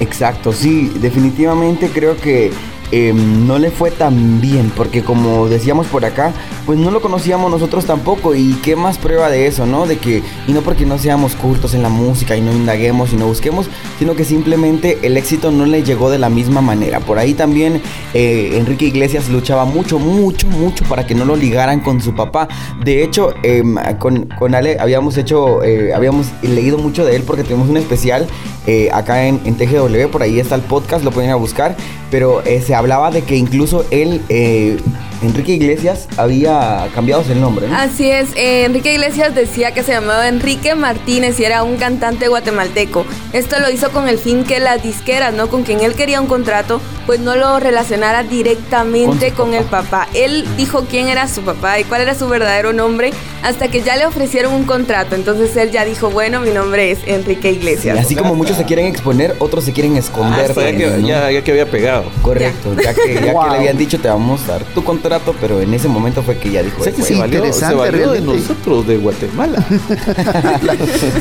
Exacto, sí, definitivamente creo que eh, no le fue tan bien, porque como decíamos por acá, pues no lo conocíamos nosotros tampoco, y qué más prueba de eso, ¿no? De que, y no porque no seamos cultos en la música y no indaguemos y no busquemos, sino que simplemente el éxito no le llegó de la misma manera. Por ahí también eh, Enrique Iglesias luchaba mucho, mucho, mucho para que no lo ligaran con su papá. De hecho, em, con, con Ale habíamos hecho, eh, habíamos leído mucho de él porque tenemos un especial eh, acá en, en TGW, por ahí está el podcast, lo pueden ir a buscar, pero eh, se hablaba de que incluso él, eh, Enrique Iglesias, había cambiado el nombre, ¿no? Así es, eh, Enrique Iglesias decía que se llamaba Enrique Martínez y era un cantante guatemalteco. Esto lo hizo con el fin que las disqueras, ¿no? Con quien él quería un contrato, pues no lo relacionara directamente Con el papá. Él dijo quién era su papá y cuál era su verdadero nombre hasta que ya le ofrecieron un contrato. Entonces él ya dijo, bueno, mi nombre es Enrique Y Iglesias. así como muchos se quieren exponer, otros se quieren esconder. Hasta ya, que, ¿no? ya, ya que había pegado. Correcto, ya, que, ya que Wow. le habían dicho te vamos a dar tu contrato, pero en ese momento fue que ya dijo O sea que "Bueno". se valió, se interesante valió de nosotros, de Guatemala.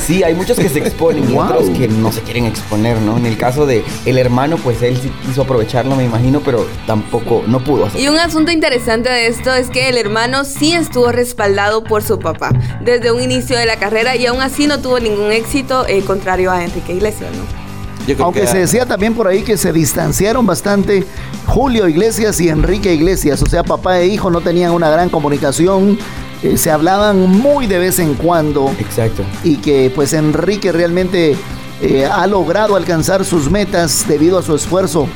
Sí, hay muchos que se exponen y Wow. otros que no se quieren exponer, ¿no? En el caso de el hermano, pues él sí quiso aprovecharlo, me imagino, pero tampoco, no pudo hacer. Y un asunto interesante de esto es que el hermano sí estuvo respaldado por su papá desde un inicio de la carrera y aún así no tuvo ningún éxito eh, contrario a Enrique Iglesias, ¿no? Yo creo Aunque que se decía también por ahí que se distanciaron bastante Julio Iglesias y Enrique Iglesias, o sea, papá e hijo no tenían una gran comunicación, eh, se hablaban muy de vez en cuando Exacto. y que pues Enrique realmente eh, ha logrado alcanzar sus metas debido a su esfuerzo.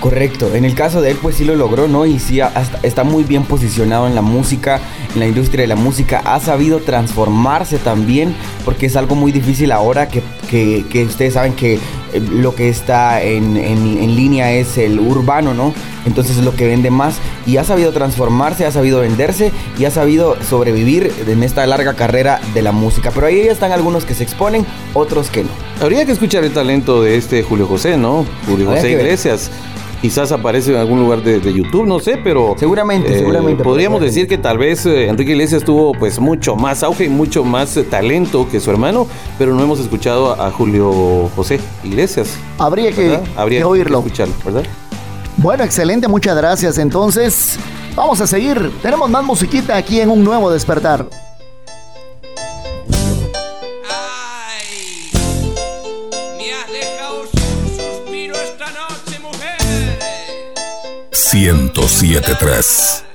Correcto, en el caso de él pues sí lo logró, ¿no? Y sí hasta- está muy bien posicionado en la música, en la industria de la música, ha sabido transformarse también, porque es algo muy difícil ahora que, que- que ustedes saben que lo que está en, en- en línea es el urbano, ¿no? Entonces es lo que vende más y ha sabido transformarse, ha sabido venderse y ha sabido sobrevivir en esta larga carrera de la música. Pero ahí ya están algunos que se exponen, otros que no. Habría que escuchar el talento de este Julio José, ¿no? Julio Habría José ver. Quizás aparece en algún lugar de, de YouTube, no sé, pero... Seguramente, eh, seguramente. Podríamos decir que tal vez eh, Enrique Iglesias tuvo pues mucho más auge y mucho más eh, talento que su hermano, pero no hemos escuchado a, a Julio José Iglesias. Habría que. Habría que oírlo. escucharlo, ¿verdad? Bueno, excelente, muchas gracias. Entonces, vamos a seguir. Tenemos más musiquita aquí en un nuevo despertar. 1073.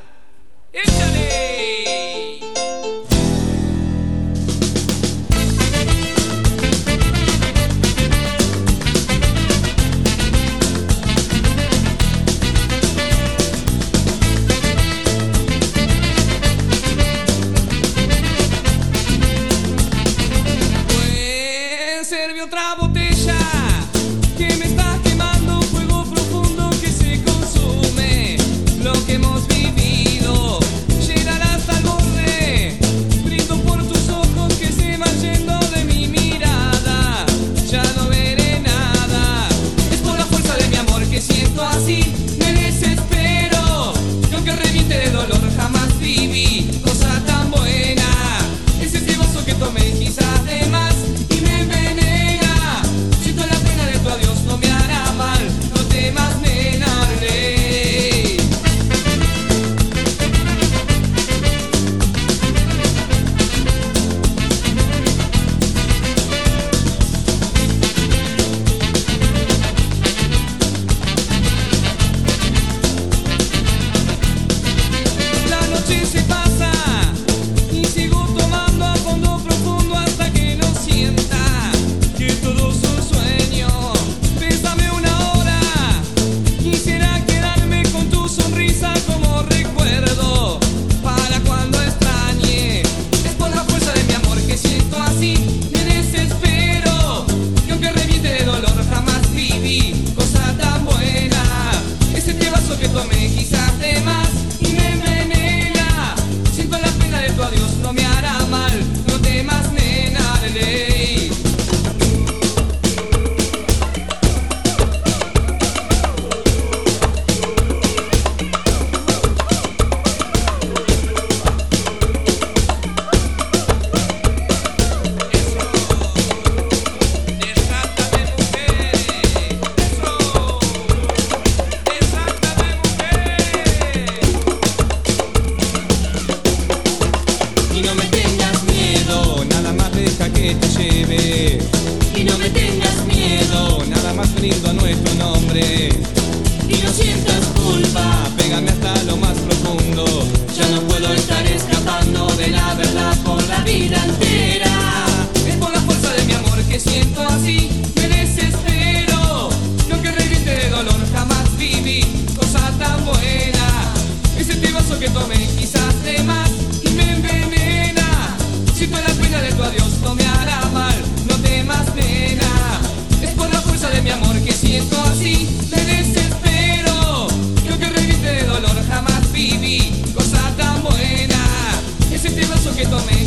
que tomé.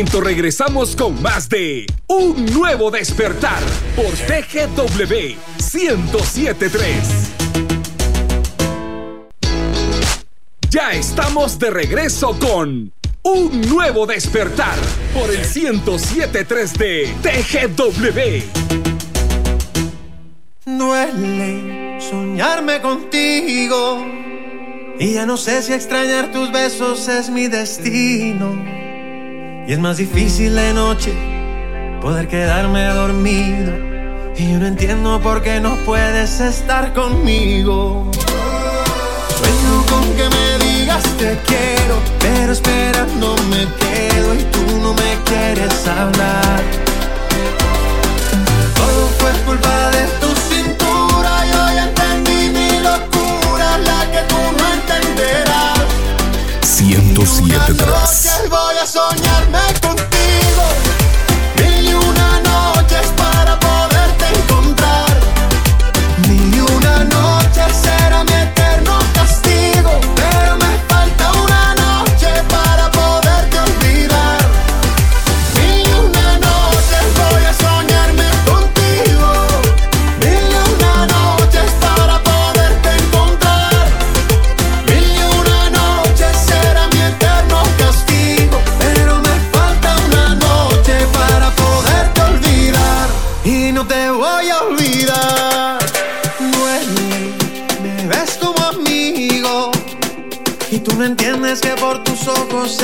regresamos con más de Un Nuevo Despertar por TGW 1073. Ya estamos de regreso con Un Nuevo Despertar por el 1073 de TGW. Duele soñarme contigo. Y ya no sé si extrañar tus besos es mi destino. Y es más difícil de noche poder quedarme dormido. Y yo no entiendo por qué no puedes estar conmigo. Sueño con que me digas te quiero, pero esperando me quedo y tú no me quieres hablar. Todo fue culpa de tu cintura, yo ya entendí mi locura, la que tú no entenderás. 107.3 voy a. make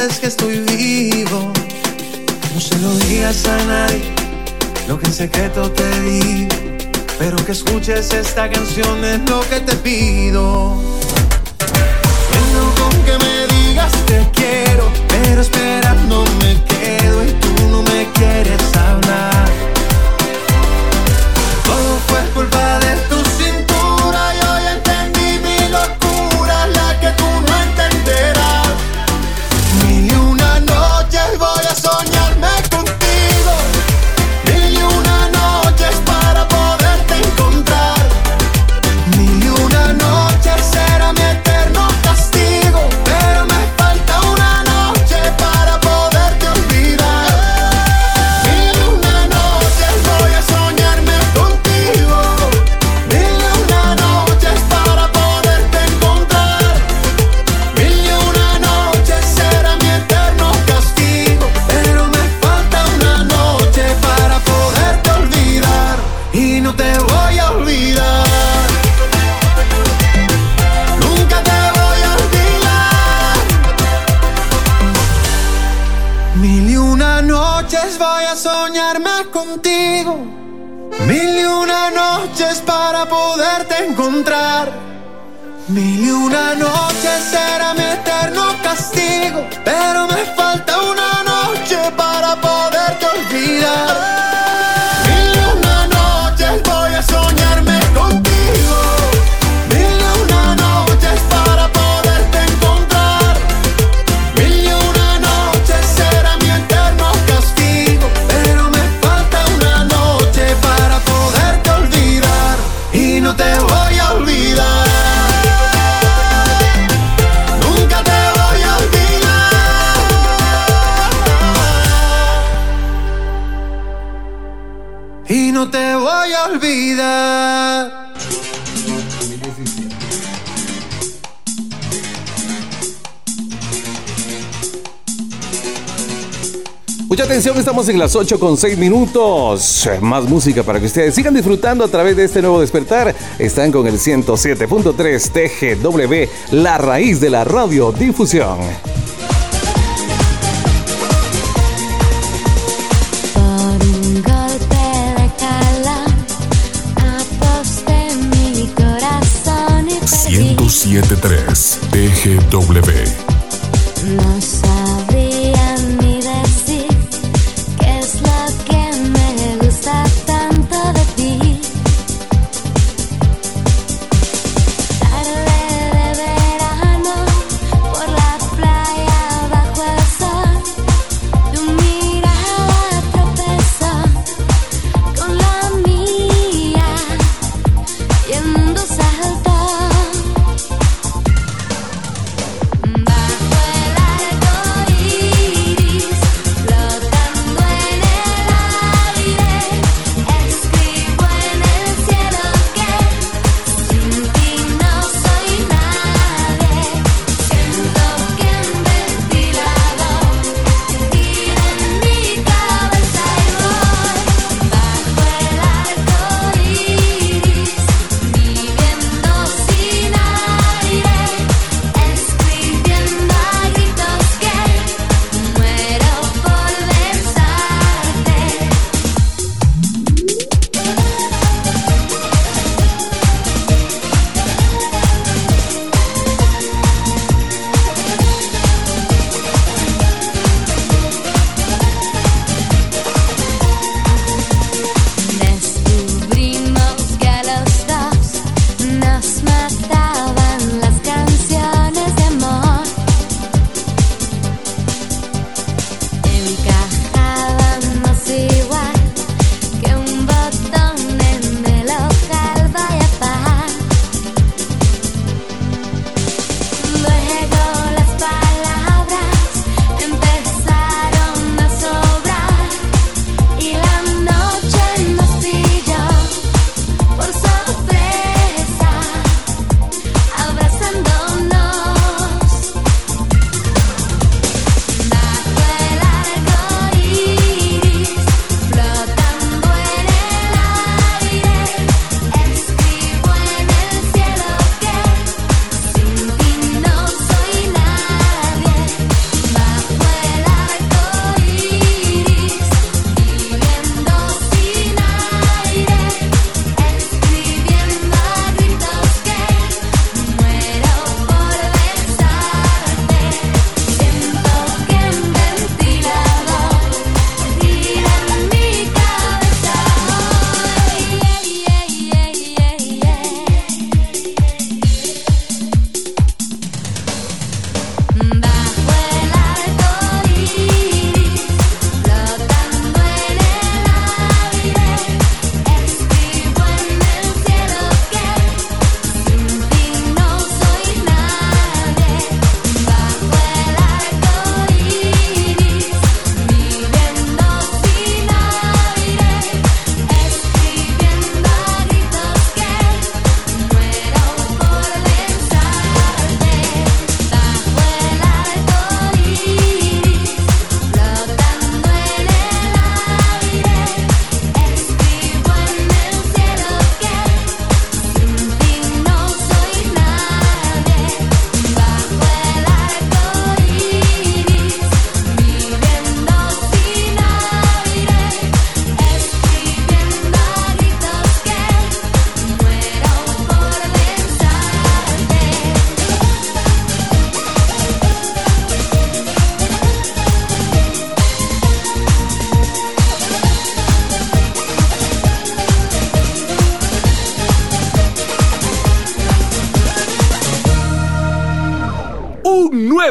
es que estoy vivo. No se lo digas a nadie lo que en secreto te di. Pero que escuches esta canción es lo que te pido. Sueño con que me digas te quiero, pero esperando me quedo y tú no me quieres hablar. encontrar. Mil una noche será mi eterno castigo, pero me falta una noche para poderte olvidar. Mucha atención, estamos en las 8 con 6 minutos. Más música para que ustedes sigan disfrutando a través de este nuevo despertar. Están con el 107.3 TGW, la raíz de la radiodifusión. 973 TGW. No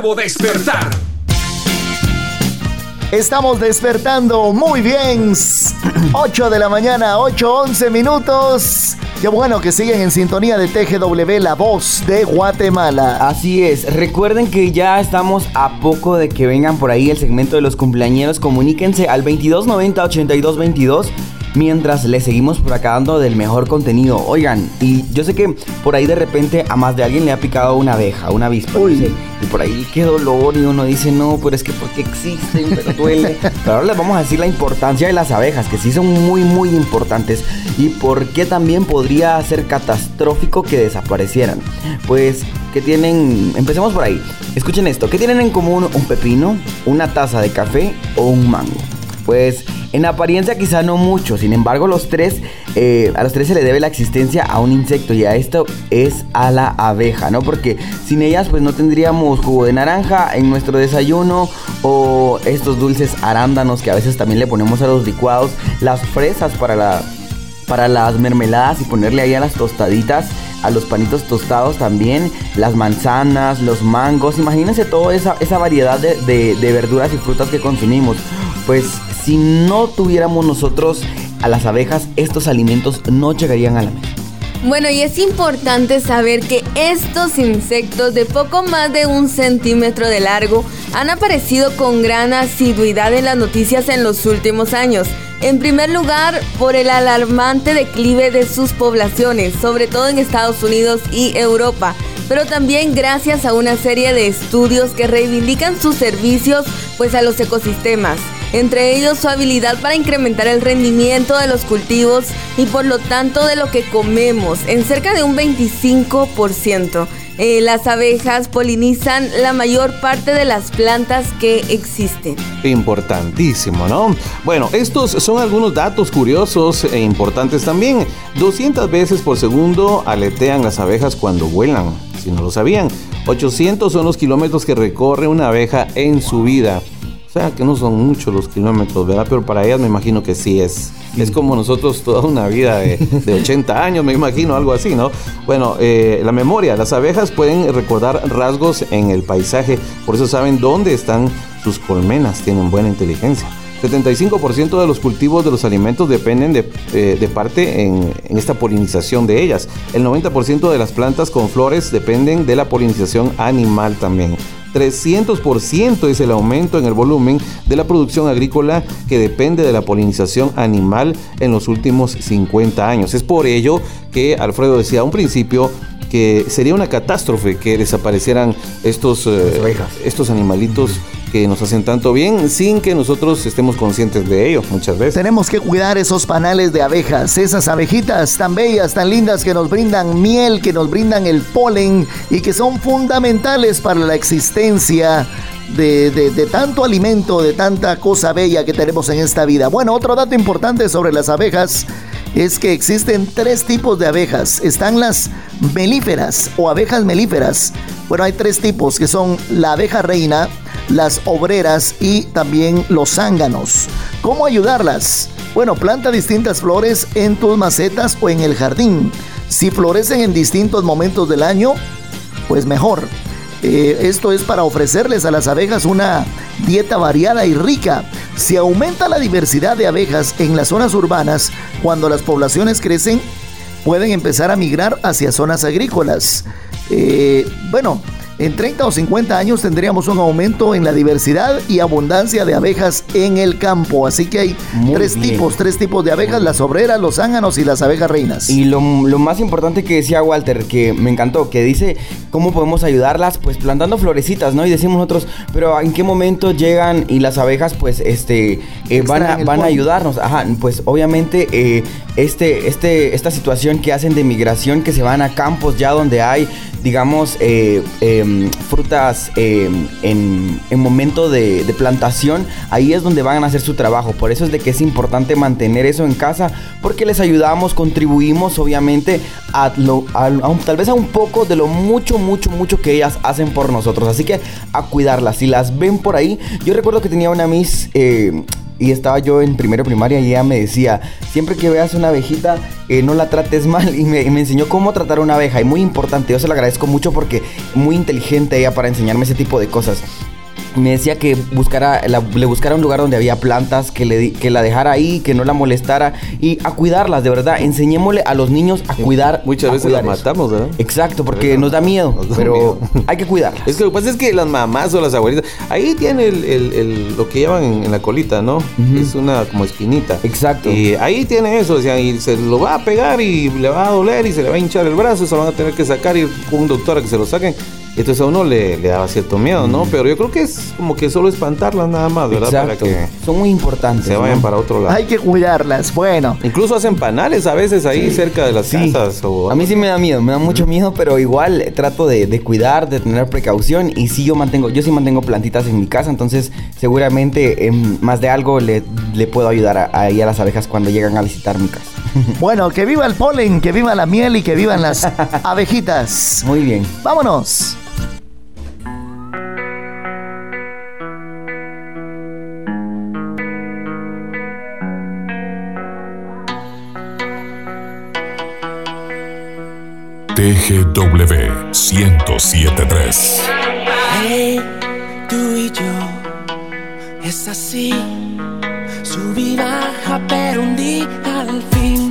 nuevo despertar. Estamos despertando muy bien. 8 de la mañana, 8, 11 minutos. Qué bueno que siguen en sintonía de TGW, la voz de Guatemala. Así es, recuerden que ya estamos a poco de que vengan por ahí el segmento de los cumpleañeros. Comuníquense al 2290-8222 mientras le seguimos por acá dando del mejor contenido. Oigan, y yo sé que por ahí de repente a más de alguien le ha picado una abeja, una avispa. dice, y por ahí qué dolor y uno dice, no, pero es que porque existen, pero duele. pero ahora les vamos a decir la importancia de las abejas, que sí son muy, muy importantes. Y por qué también podría ser catastrófico que desaparecieran. Pues que tienen, empecemos por ahí. Escuchen esto, ¿qué tienen en común un pepino, una taza de café o un mango? Pues en apariencia quizá no mucho, sin embargo los tres, eh, a los tres se le debe la existencia a un insecto y a esto es a la abeja, ¿no? Porque sin ellas pues no tendríamos jugo de naranja en nuestro desayuno o estos dulces arándanos que a veces también le ponemos a los licuados, las fresas para la para las mermeladas y ponerle ahí a las tostaditas, a los panitos tostados también, las manzanas, los mangos, imagínense toda esa, esa variedad de, de- de verduras y frutas que consumimos. Pues si no tuviéramos nosotros a las abejas, estos alimentos no llegarían a la mesa. Bueno, y es importante saber que estos insectos de poco más de un centímetro de largo han aparecido con gran asiduidad en las noticias en los últimos años. En primer lugar, por el alarmante declive de sus poblaciones, sobre todo en Estados Unidos y Europa, pero también gracias a una serie de estudios que reivindican sus servicios pues a los ecosistemas entre ellos su habilidad para incrementar el rendimiento de los cultivos y por lo tanto de lo que comemos en cerca de un 25%. Eh, las abejas polinizan la mayor parte de las plantas que existen. Importantísimo, ¿no? Bueno, estos son algunos datos curiosos e importantes también. 200 veces por segundo aletean las abejas cuando vuelan, si no lo sabían. 800 son los kilómetros que recorre una abeja en su vida. Sea, que no son muchos los kilómetros, ¿verdad? Pero para ellas me imagino que sí es. Es como nosotros toda una vida de, de 80 años, me imagino, algo así, ¿no? Bueno, eh, la memoria. Las abejas pueden recordar rasgos en el paisaje, por eso saben dónde están sus colmenas, tienen buena inteligencia. 75% de los cultivos de los alimentos dependen de, eh, de parte en, en esta polinización de ellas. El 90% de las plantas con flores dependen de la polinización animal también. 300% es el aumento en el volumen de la producción agrícola que depende de la polinización animal en los últimos 50 años. Es por ello que Alfredo decía a un principio que sería una catástrofe que desaparecieran estos, eh, estos animalitos que nos hacen tanto bien sin que nosotros estemos conscientes de ello muchas veces. Tenemos que cuidar esos panales de abejas, esas abejitas tan bellas, tan lindas que nos brindan miel, que nos brindan el polen y que son fundamentales para la existencia de, de- de tanto alimento, de tanta cosa bella que tenemos en esta vida. Bueno, otro dato importante sobre las abejas es que existen tres tipos de abejas. Están las melíferas o abejas melíferas. Bueno, hay tres tipos que son la abeja reina, las obreras y también los zánganos. ¿Cómo ayudarlas? Bueno, planta distintas flores en tus macetas o en el jardín. Si florecen en distintos momentos del año, pues mejor. Eh, esto es para ofrecerles a las abejas una dieta variada y rica. Si aumenta la diversidad de abejas en las zonas urbanas, cuando las poblaciones crecen, pueden empezar a migrar hacia zonas agrícolas. Eh, bueno, en 30 o 50 años tendríamos un aumento en la diversidad y abundancia de abejas en el campo. Así que hay tres bien. tipos, tres tipos de abejas, las obreras, los zánganos y las abejas reinas. Y lo, lo más importante que decía Walter, que me encantó, que dice cómo podemos ayudarlas, pues plantando florecitas, ¿no? Y decimos nosotros, pero ¿en qué momento llegan y las abejas, pues, este, eh, van, a, van a ayudarnos? Ajá, pues obviamente eh, este, este, esta situación que hacen de migración, que se van a campos ya donde hay, digamos, eh, em, frutas em, en, en momento de, plantación, ahí es donde van a hacer su trabajo. Por eso es de que es importante mantener eso en casa, porque les ayudamos, contribuimos obviamente a, lo, a- tal vez a un poco de lo mucho, mucho, mucho que ellas hacen por nosotros. Así que a cuidarlas. Si las ven por ahí, yo recuerdo que tenía una Miss... eh, y estaba yo en primero primaria y ella me decía, siempre que veas una abejita, eh, no la trates mal. Y me, y me enseñó cómo tratar una abeja. Y muy importante, yo se lo agradezco mucho porque muy inteligente ella para enseñarme ese tipo de cosas. Me decía que buscara, la- le buscara un lugar donde había plantas, que, le, que la dejara ahí, que no la molestara y a cuidarlas, de verdad. Enseñémosle a los niños a cuidar. Muchas a veces cuidar las eso. matamos, ¿verdad? Exacto, porque nos da miedo, Nos da pero miedo. hay que cuidarlas. Es que lo que pasa es que las mamás o las abuelitas, ahí tiene el, el- el- lo que llevan en, en la colita, ¿no? Es una como espinita. Exacto. Y ahí tiene eso, o sea, y se lo va a pegar y le va a doler y se le va a hinchar el brazo, se lo van a tener que sacar y un doctor a que se lo saquen. Entonces a uno le, le daba cierto miedo, ¿no? Pero yo creo que es como que solo espantarlas nada más, ¿verdad? Exacto. Para que Son muy importantes. se vayan ¿no? para otro lado. Hay que cuidarlas. Bueno, Incluso hacen panales a veces ahí cerca de las Sí. casas. O... A mí sí me da miedo, me da mucho miedo, pero igual trato de, de cuidar, de tener precaución y sí yo mantengo, yo sí mantengo plantitas en mi casa, entonces seguramente en más de algo le, le puedo ayudar a, ahí a las abejas cuando llegan a visitar mi casa. bueno, que viva el polen, que viva la miel y que vivan las abejitas. Muy bien. Vámonos. TGW 1073. Hey, tú y yo, es así. Sub y baja, pero un día al fin,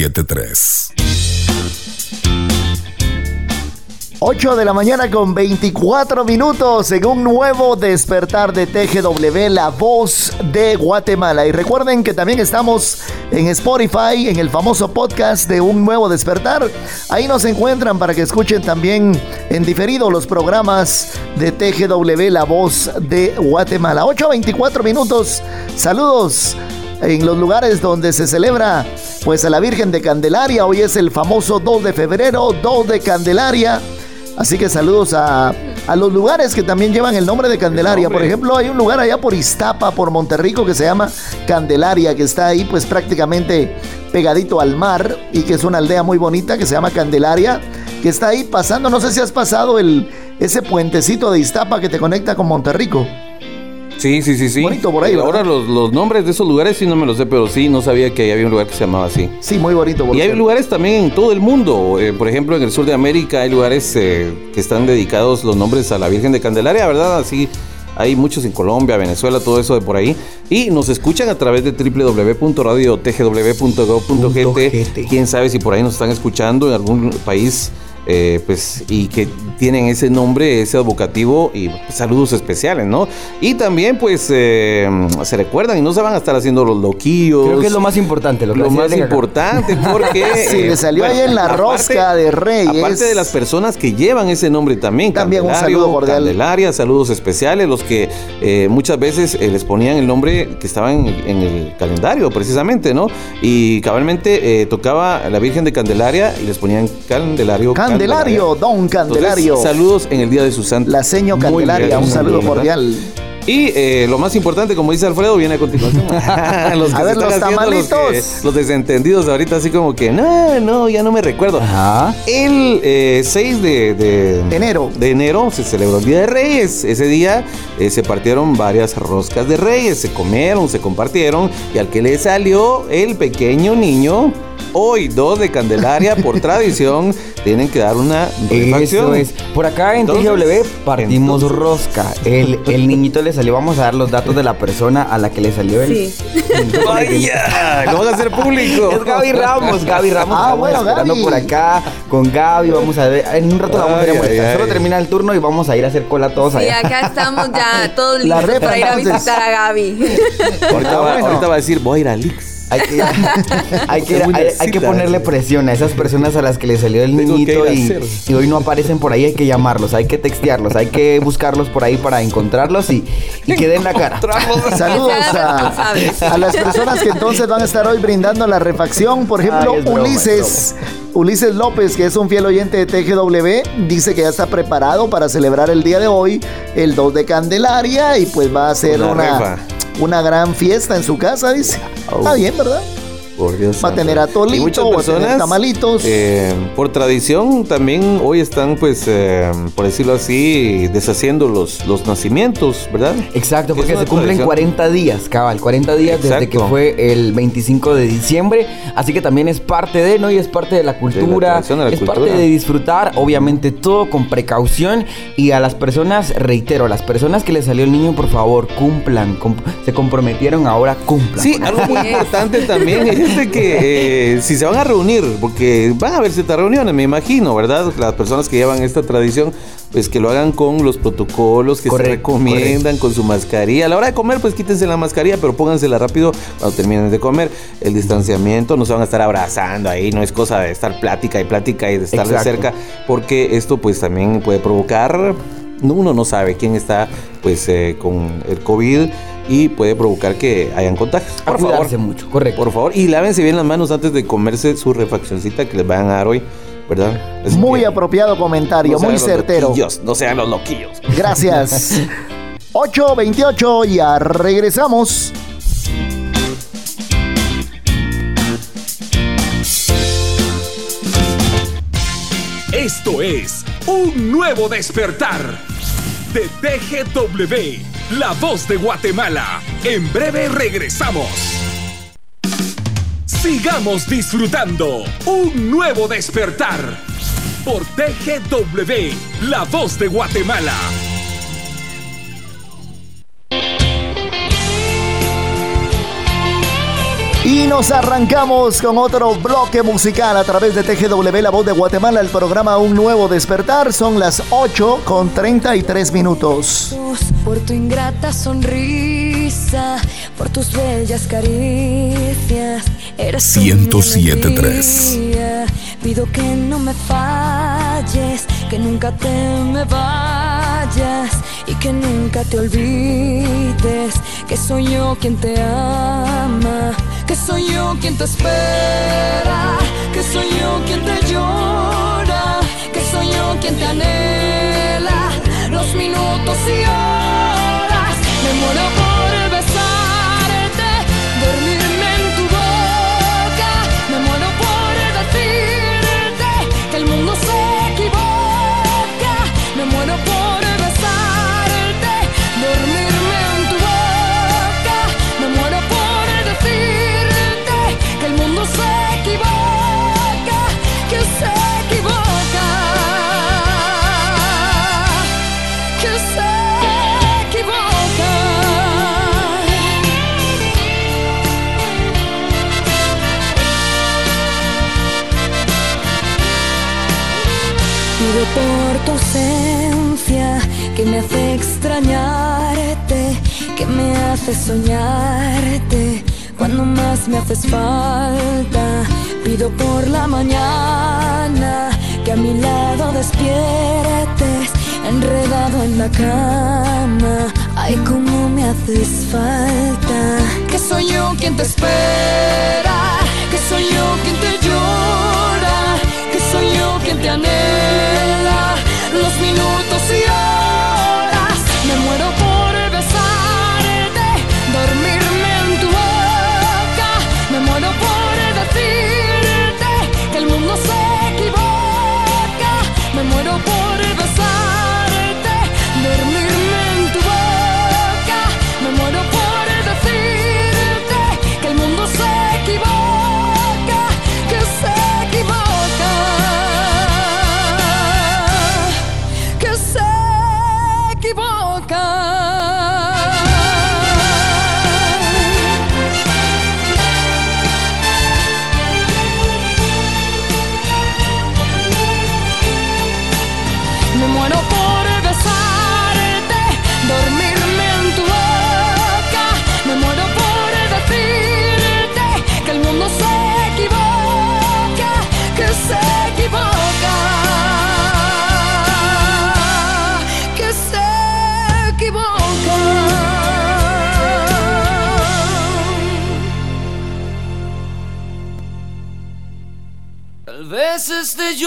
1073. 8 de la mañana con 24 minutos en un nuevo despertar de TGW, la voz de Guatemala. Y recuerden que también estamos en Spotify, en el famoso podcast de Un Nuevo Despertar. Ahí nos encuentran para que escuchen también en diferido los programas de TGW, la voz de Guatemala. 8 a 24 minutos. Saludos en los lugares donde se celebra pues a la Virgen de Candelaria. Hoy es el famoso 2 de febrero, 2 de Candelaria. Así que saludos a, a los lugares que también llevan el nombre de Candelaria. Por ejemplo, hay un lugar allá por Iztapa, por Monterrico, que se llama Candelaria, que está ahí pues prácticamente pegadito al mar y que es una aldea muy bonita que se llama Candelaria, que está ahí pasando, no sé si has pasado el, ese puentecito de Iztapa que te conecta con Monterrico. Sí, sí, sí, sí. Bonito por ahí, ¿verdad? Ahora los, los nombres de esos lugares sí no me los sé, pero sí, no sabía que había un lugar que se llamaba así. Sí, muy bonito. por Y hay lugares también en todo el mundo. eh, por ejemplo, en el sur de América hay lugares eh, que están dedicados los nombres a la Virgen de Candelaria, ¿verdad? Así hay muchos en Colombia, Venezuela, todo eso de por ahí. Y nos escuchan a través de www.radiotgw.gov.gt. Quién sabe si por ahí nos están escuchando en algún país. Eh, pues y que tienen ese nombre, ese advocativo y pues, saludos especiales, ¿no? Y también pues eh, se recuerdan y no se van a estar haciendo los loquillos. Creo que es lo más importante, lo que Lo más acá. importante porque... Sí, le salió ahí en la rosca de Reyes. Aparte de las personas que llevan ese nombre también. También un Candelario, saludo cordial. Candelaria, saludos especiales, los que eh, muchas veces eh, les ponían el nombre que estaba en, en el calendario, precisamente, ¿no? Y cabalmente eh, tocaba la Virgen de Candelaria y les ponían Candelario. Candelario, Don Candelario. Entonces, saludos en el día de su santo. La seño Candelaria, bien, un saludo cordial. Y eh, lo más importante, como dice Alfredo, viene a continuación. los A ver, los que- tamalitos. Los, desentendidos ahorita, así como que, no, no, ya no me recuerdo. El eh, 6 de, de- enero. de enero se celebró el Día de Reyes. Ese día eh, se partieron varias roscas de Reyes, se comieron, se compartieron. Y al que le salió el pequeño niño, hoy 2 de Candelaria, por tradición, tienen que dar una refacción. Eso es. Por acá en Entonces, TGW partimos rosca. El, el niñito le salió, vamos a dar los datos de la persona a la que le salió el. Sí. Vaya, lo vamos a hacer público. Es Gaby Ramos, Gaby Ramos. Ah, estamos bueno, esperando Gaby. por acá con Gaby. Vamos a ver. En un rato la vamos a ay, Solo termina el turno y vamos a ir a hacer cola todos Y allá. acá estamos ya todos listos para ir a visitar a Gaby. Ahorita, Ah, va, bueno. ahorita va a decir, voy a ir a Lix. Hay que, hay, que, hay, hay que ponerle presión a esas personas a las que le salió el Tengo niñito y, hoy no aparecen por ahí. Hay que llamarlos, hay que textearlos, hay que buscarlos por ahí para encontrarlos y, y que den la cara. Saludos a, a las personas que entonces van a estar hoy brindando la refacción. Por ejemplo, Ay, es broma, Ulises. Ulises López, que es un fiel oyente de TGW, dice que ya está preparado para celebrar el día de hoy, el 2 de Candelaria, y pues va a hacer Una. Una gran fiesta en su casa, dice. Está bien, ¿verdad? Por Dios Va a tener atolito, Y muchas va a tener personas, tamalitos. eh, por tradición, también hoy están, pues, eh, por decirlo así, deshaciendo los, los nacimientos, ¿verdad? Exacto, Es porque se cumplen tradición. 40 días, cabal, 40 días desde que fue el 25 de diciembre, así que también es parte de, ¿no? Y es parte de la cultura, tradición, de la es cultura. parte de disfrutar, obviamente todo con precaución y a las personas, reitero, a las personas que les salió el niño, por favor, cumplan, se comprometieron, ahora cumplan. Sí, algo muy es. importante también que eh, si se van a reunir, porque van a haber ciertas reuniones, me imagino, ¿verdad? Las personas que llevan esta tradición, pues que lo hagan con los protocolos que se recomiendan, con su mascarilla. A la hora de comer, pues quítense la mascarilla, pero póngansela rápido cuando terminen de comer. El distanciamiento, no se van a estar abrazando ahí, no es cosa de estar plática y plática y de estar de cerca, porque esto pues también puede provocar no, uno no sabe quién está pues eh, con el COVID y puede provocar que hayan contagios. A Por favor, mucho, correcto. por favor. Y lávense bien las manos antes de comerse su refaccioncita que les van a dar hoy, ¿verdad? Así Muy que apropiado comentario, no muy certero. loquillos, no sean los loquillos. Gracias. 8.28, ya regresamos. Esto es un nuevo despertar de TGW, la voz de Guatemala. En breve regresamos. Sigamos disfrutando un nuevo despertar por TGW, la voz de Guatemala. Y nos arrancamos con otro bloque musical a través de TGW La Voz de Guatemala, el programa Un Nuevo Despertar. Son las 8 con 33 minutos. Por tu ingrata sonrisa, por tus bellas caricias. Eres tú mi 107.3. alegría. Pido que no me falles, que nunca te me vayas y que nunca te olvides que soy yo quien te ama, que soy yo quien te espera, que soy yo quien te llora, que soy yo quien te anhela, los minutos y horas, me muero por por tu ausencia que me hace extrañarte, que me hace soñarte cuando más me haces falta. Pido por la mañana que a mi lado despiertes, enredado en la cama. Ay, cómo me haces falta. Que soy yo quien te espera, que soy yo quien te llora, que soy yo quien te anhela. Los minutos y horas,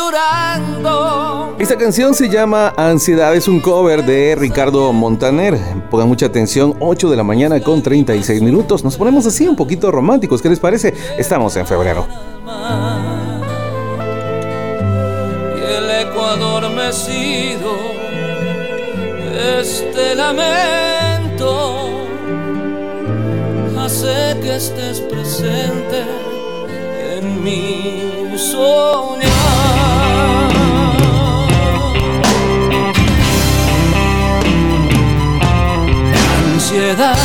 llorando. Esta canción se llama Ansiedad, es un cover de Ricardo Montaner. Pongan mucha atención, 8 de la mañana con 36 minutos. Nos ponemos así un poquito románticos, ¿qué les parece? Estamos en febrero. y el eco adormecido este lamento hace que estés presente mi soñar. Ansiedad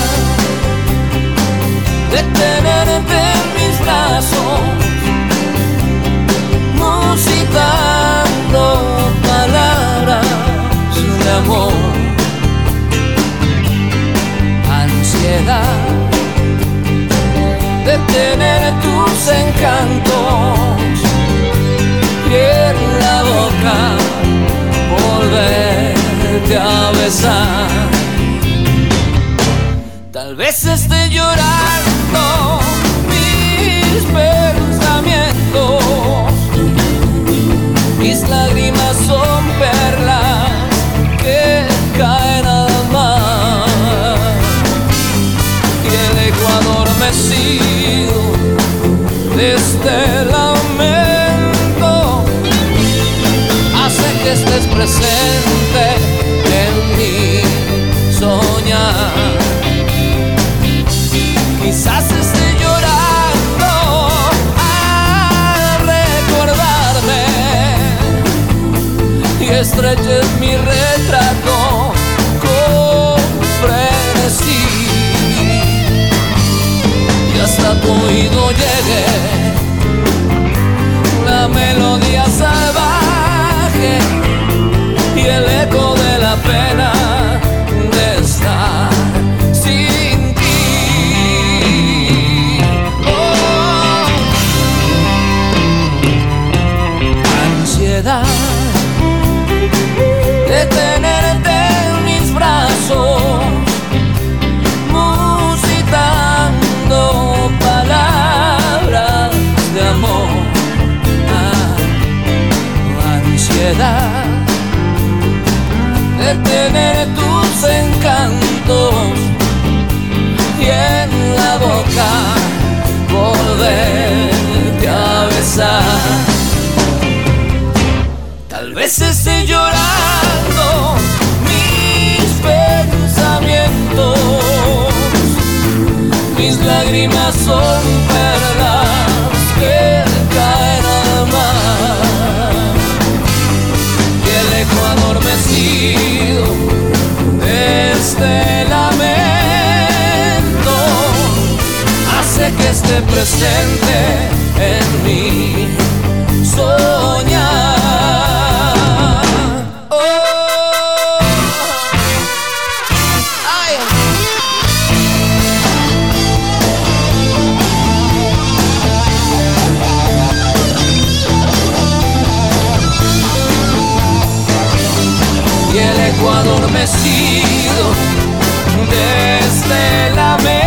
de tenerte en mis brazos musitando palabras de amor, ansiedad de tener tus encantos y en la boca volverte a besar. Tal vez esté llorando mis pensamientos mis lágrimas son de este lamento hace que estés presente en mi soñar. Quizás esté llorando al recordarme y estreches mi retrato con frenesí. Y hasta tu oído llegue la melodía salvaje y el eco de la pena soledad de tener tus encantos y en la boca volverte a besar. Tal vez esté llorando mis pensamientos, mis lágrimas son presente en mí soñar. Oh. Adormecido de este lamento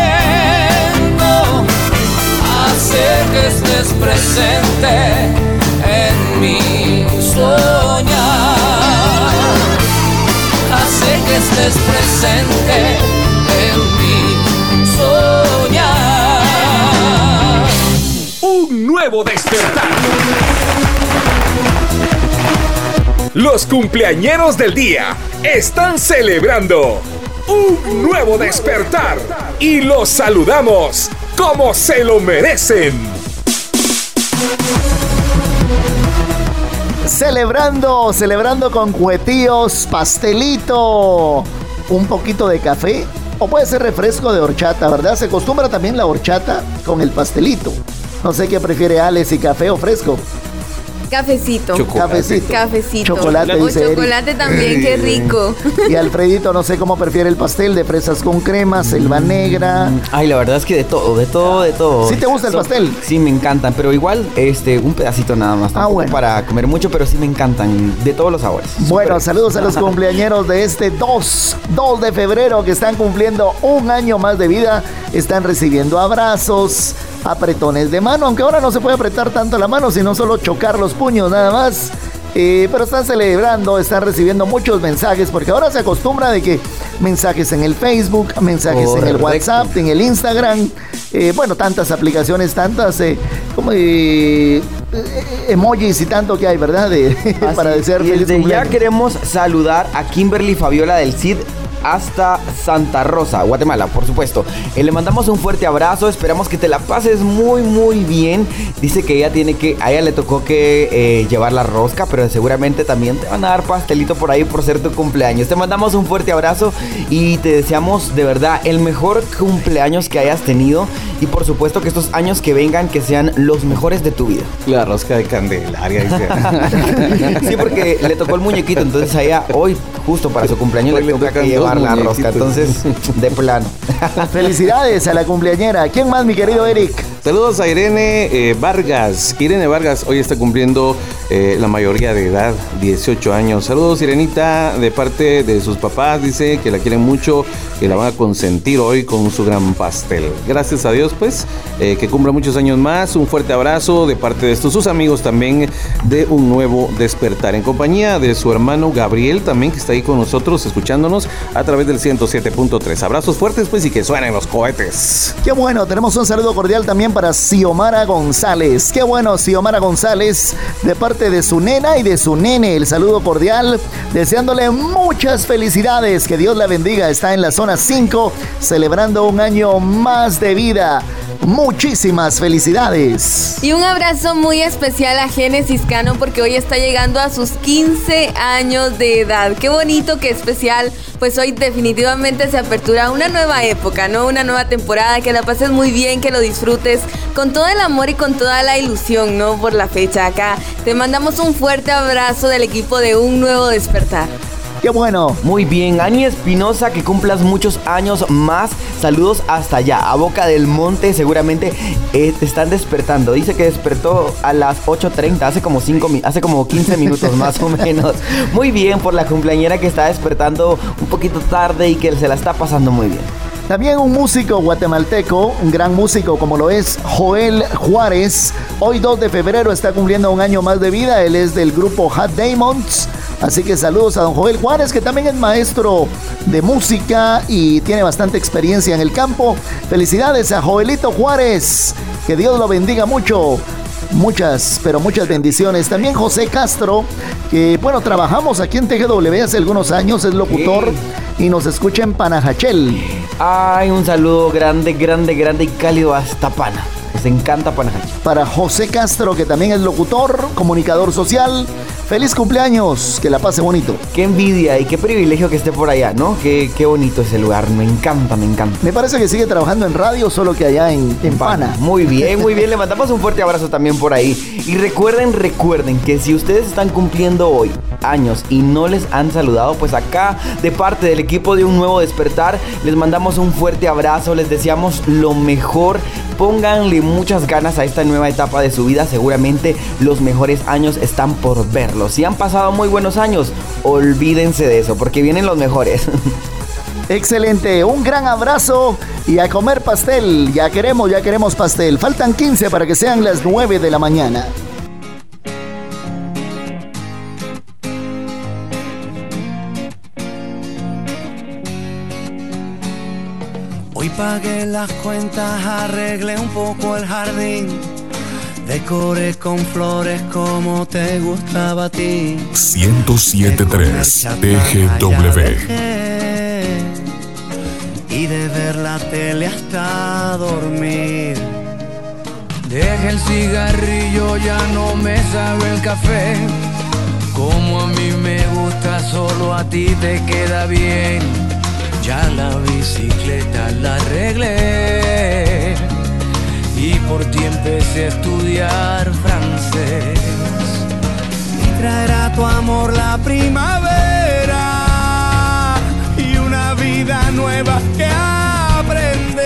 en mi soñar, hace que estés presente en mi soñar. Un nuevo despertar. Los cumpleañeros del día están celebrando un nuevo despertar y los saludamos como se lo merecen. Celebrando, celebrando con cuetillos, pastelito, un poquito de café o puede ser refresco de horchata, ¿verdad? Se acostumbra también la horchata con el pastelito. No sé qué prefiere Alex, si café o fresco. Cafecito. Cafecito. Cafecito. Chocolate, O dice Eric. chocolate también, qué rico. Y Alfredito, no sé cómo prefiere el pastel de fresas con crema, selva negra. Ay, la verdad es que de todo, de todo, de todo. ¿Sí te gusta el pastel? Sí, me encantan, pero igual, este, un pedacito nada más. Tampoco bueno. para comer mucho, pero sí me encantan, de todos los sabores. Bueno, saludos a los cumpleañeros de este 2, 2 de febrero que están cumpliendo un año más de vida. Están recibiendo abrazos, apretones de mano, aunque ahora no se puede apretar tanto la mano, sino solo chocar los puños nada más. Eh, pero están celebrando, están recibiendo muchos mensajes, porque ahora se acostumbra de que mensajes en el Facebook, mensajes en el. WhatsApp, en el Instagram, eh, bueno, tantas aplicaciones, tantas eh, como, eh, eh, emojis y tanto que hay, ¿verdad? De- para desear feliz desde ya queremos saludar a Kimberly Fabiola del CID hasta Santa Rosa, Guatemala, por supuesto. Eh, le mandamos un fuerte abrazo, esperamos que te la pases muy, muy bien. Dice que ella tiene que, a ella le tocó que eh, llevar la rosca, pero seguramente también te van a dar pastelito por ahí por ser tu cumpleaños. Te mandamos un fuerte abrazo y te deseamos de verdad el mejor cumpleaños que hayas tenido y por supuesto que estos años que vengan que sean los mejores de tu vida. La rosca de Candelaria. dice. Sí, porque le tocó el muñequito, entonces a ella hoy, justo para su cumpleaños, Hoy le tuvo que llevar la rosca. Entonces, de plano. Felicidades a la cumpleañera. ¿Quién más, mi querido Eric? Saludos a Irene eh, Vargas. Irene Vargas hoy está cumpliendo eh, la mayoría de edad, 18 años. Saludos, Irenita, de parte de sus papás. Dice que la quieren mucho, que la van a consentir hoy con su gran pastel. Gracias a Dios, pues, eh, que cumpla muchos años más. Un fuerte abrazo de parte de estos sus amigos también de un nuevo despertar. En compañía de su hermano Gabriel también, que está ahí con nosotros, escuchándonos a través del 107.3. Abrazos fuertes, pues, y que suenen los cohetes. Qué bueno, tenemos un saludo cordial también para Xiomara González. Qué bueno, Xiomara González, de parte de su nena y de su nene. El saludo cordial, deseándole muchas felicidades. Que Dios la bendiga. Está en la zona 5, celebrando un año más de vida. Muchísimas felicidades. Y un abrazo muy especial a Génesis Cano porque hoy está llegando a sus 15 años de edad. Qué bonito, qué especial. Pues hoy definitivamente se apertura una nueva época, ¿no? Una nueva temporada. Que la pases muy bien, que lo disfrutes con todo el amor y con toda la ilusión, ¿no? Por la fecha acá. Te mandamos un fuerte abrazo del equipo de Un Nuevo Despertar. Qué bueno. Muy bien, Ani Espinosa, que cumplas muchos años más. Saludos hasta allá, a Boca del Monte. Seguramente eh, te están despertando. Dice que despertó a las 8.30, hace como 5 hace como 15 minutos más o menos. Muy bien por la cumpleañera que está despertando un poquito tarde y que se la está pasando muy bien. También un músico guatemalteco, un gran músico como lo es Joel Juárez. Hoy 2 de febrero está cumpliendo un año más de vida. Él es del grupo Hot Diamonds. Así que saludos a don Joel Juárez, que también es maestro de música y tiene bastante experiencia en el campo. Felicidades a Joelito Juárez. Que Dios lo bendiga mucho. Muchas, pero muchas bendiciones. También José Castro, que bueno, trabajamos aquí en TGW hace algunos años, es locutor y nos escucha en Panajachel. Ay, un saludo grande, grande, grande y cálido hasta Pana. Nos encanta Panajachel. Para José Castro, que también es locutor, comunicador social. Feliz cumpleaños, que la pase bonito. Qué envidia y qué privilegio que esté por allá, ¿no? Qué, qué bonito ese lugar, me encanta, me encanta. Me parece que sigue trabajando en radio, solo que allá en, en Pana. Muy bien, muy bien. Le mandamos un fuerte abrazo también por ahí. Y recuerden, recuerden que si ustedes están cumpliendo hoy años y no les han saludado, pues acá de parte del equipo de Un Nuevo Despertar les mandamos un fuerte abrazo, les deseamos lo mejor. Pónganle muchas ganas a esta nueva etapa de su vida, seguramente los mejores años están por verlos. Si han pasado muy buenos años, olvídense de eso, porque vienen los mejores. Excelente, un gran abrazo y a comer pastel. Ya queremos, ya queremos pastel. Faltan 15 para que sean las 9 de la mañana. Pagué las cuentas, arreglé un poco el jardín. Decoré con flores como te gustaba a ti. 1073 TGW. Y de ver la tele hasta dormir. Deja el cigarrillo, ya no me sabe el café. Como a mí me gusta, solo a ti te queda bien. Ya la bicicleta la arreglé y por ti empecé a estudiar francés. Y traerá tu amor la primavera y una vida nueva que aprender.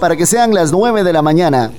Para que sean las 9 de la mañana.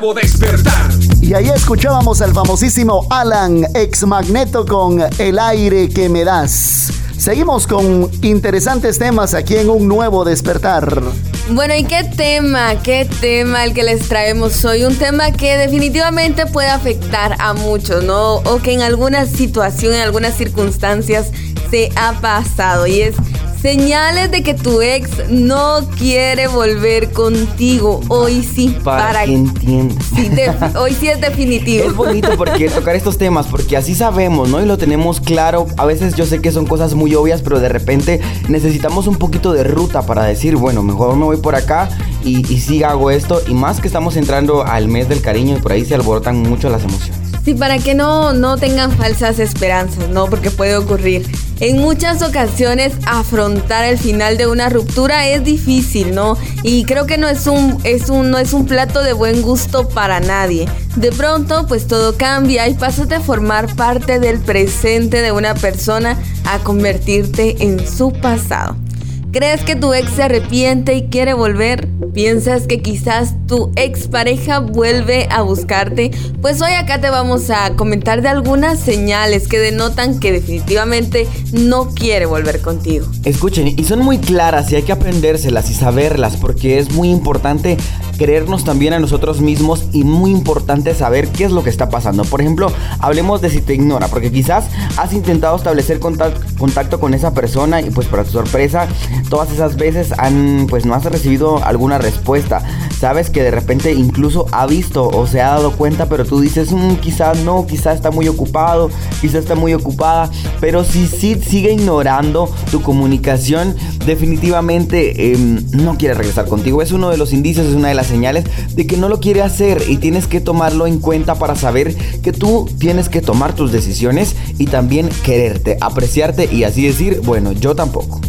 Nuevo despertar. Y ahí escuchábamos al famosísimo Alan ex Magneto con El aire que me das. Seguimos con interesantes temas aquí en un nuevo despertar. Bueno, ¿y qué tema? ¿Qué tema el que les traemos hoy? Un tema que definitivamente puede afectar a muchos, ¿no? O que en alguna situación, en algunas circunstancias se ha pasado. Y es señales de que tu ex no quiere volver contigo. Hoy sí. Para, que entiendas. Sí, hoy sí es definitivo. Es bonito porque tocar estos temas, porque así sabemos, ¿no? Y lo tenemos claro. A veces yo sé que son cosas muy obvias, pero de repente necesitamos un poquito de ruta para decir, bueno, mejor me voy por acá y, y sí hago esto. Y más que estamos entrando al mes del cariño y por ahí se alborotan mucho las emociones. Sí, para que no, no tengan falsas esperanzas, ¿no? Porque puede ocurrir. En muchas ocasiones afrontar el final de una ruptura es difícil, ¿no? Y creo que no es un, es un, no es un plato de buen gusto para nadie. De pronto, pues todo cambia y pasas de formar parte del presente de una persona a convertirte en su pasado. ¿Crees que tu ex se arrepiente y quiere volver? ¿Piensas que quizás tu ex pareja vuelve a buscarte? Pues hoy acá te vamos a comentar de algunas señales que denotan que definitivamente no quiere volver contigo. Escuchen, y son muy claras y hay que aprendérselas y saberlas porque es muy importante creernos también a nosotros mismos y muy importante saber qué es lo que está pasando. Por ejemplo, hablemos de si te ignora, porque quizás has intentado establecer contac- contacto con esa persona y pues para tu sorpresa, todas esas veces han pues no has recibido alguna respuesta. Sabes que de repente incluso ha visto o se ha dado cuenta, pero tú dices, "Mm, quizás no, quizás está muy ocupado, quizás está muy ocupada, pero si sí sigue ignorando tu comunicación, definitivamente em, no quiere regresar contigo. Es uno de los indicios, es una de las señales de que no lo quiere hacer y tienes que tomarlo en cuenta para saber que tú tienes que tomar tus decisiones y también quererte, apreciarte y así decir, bueno, yo tampoco.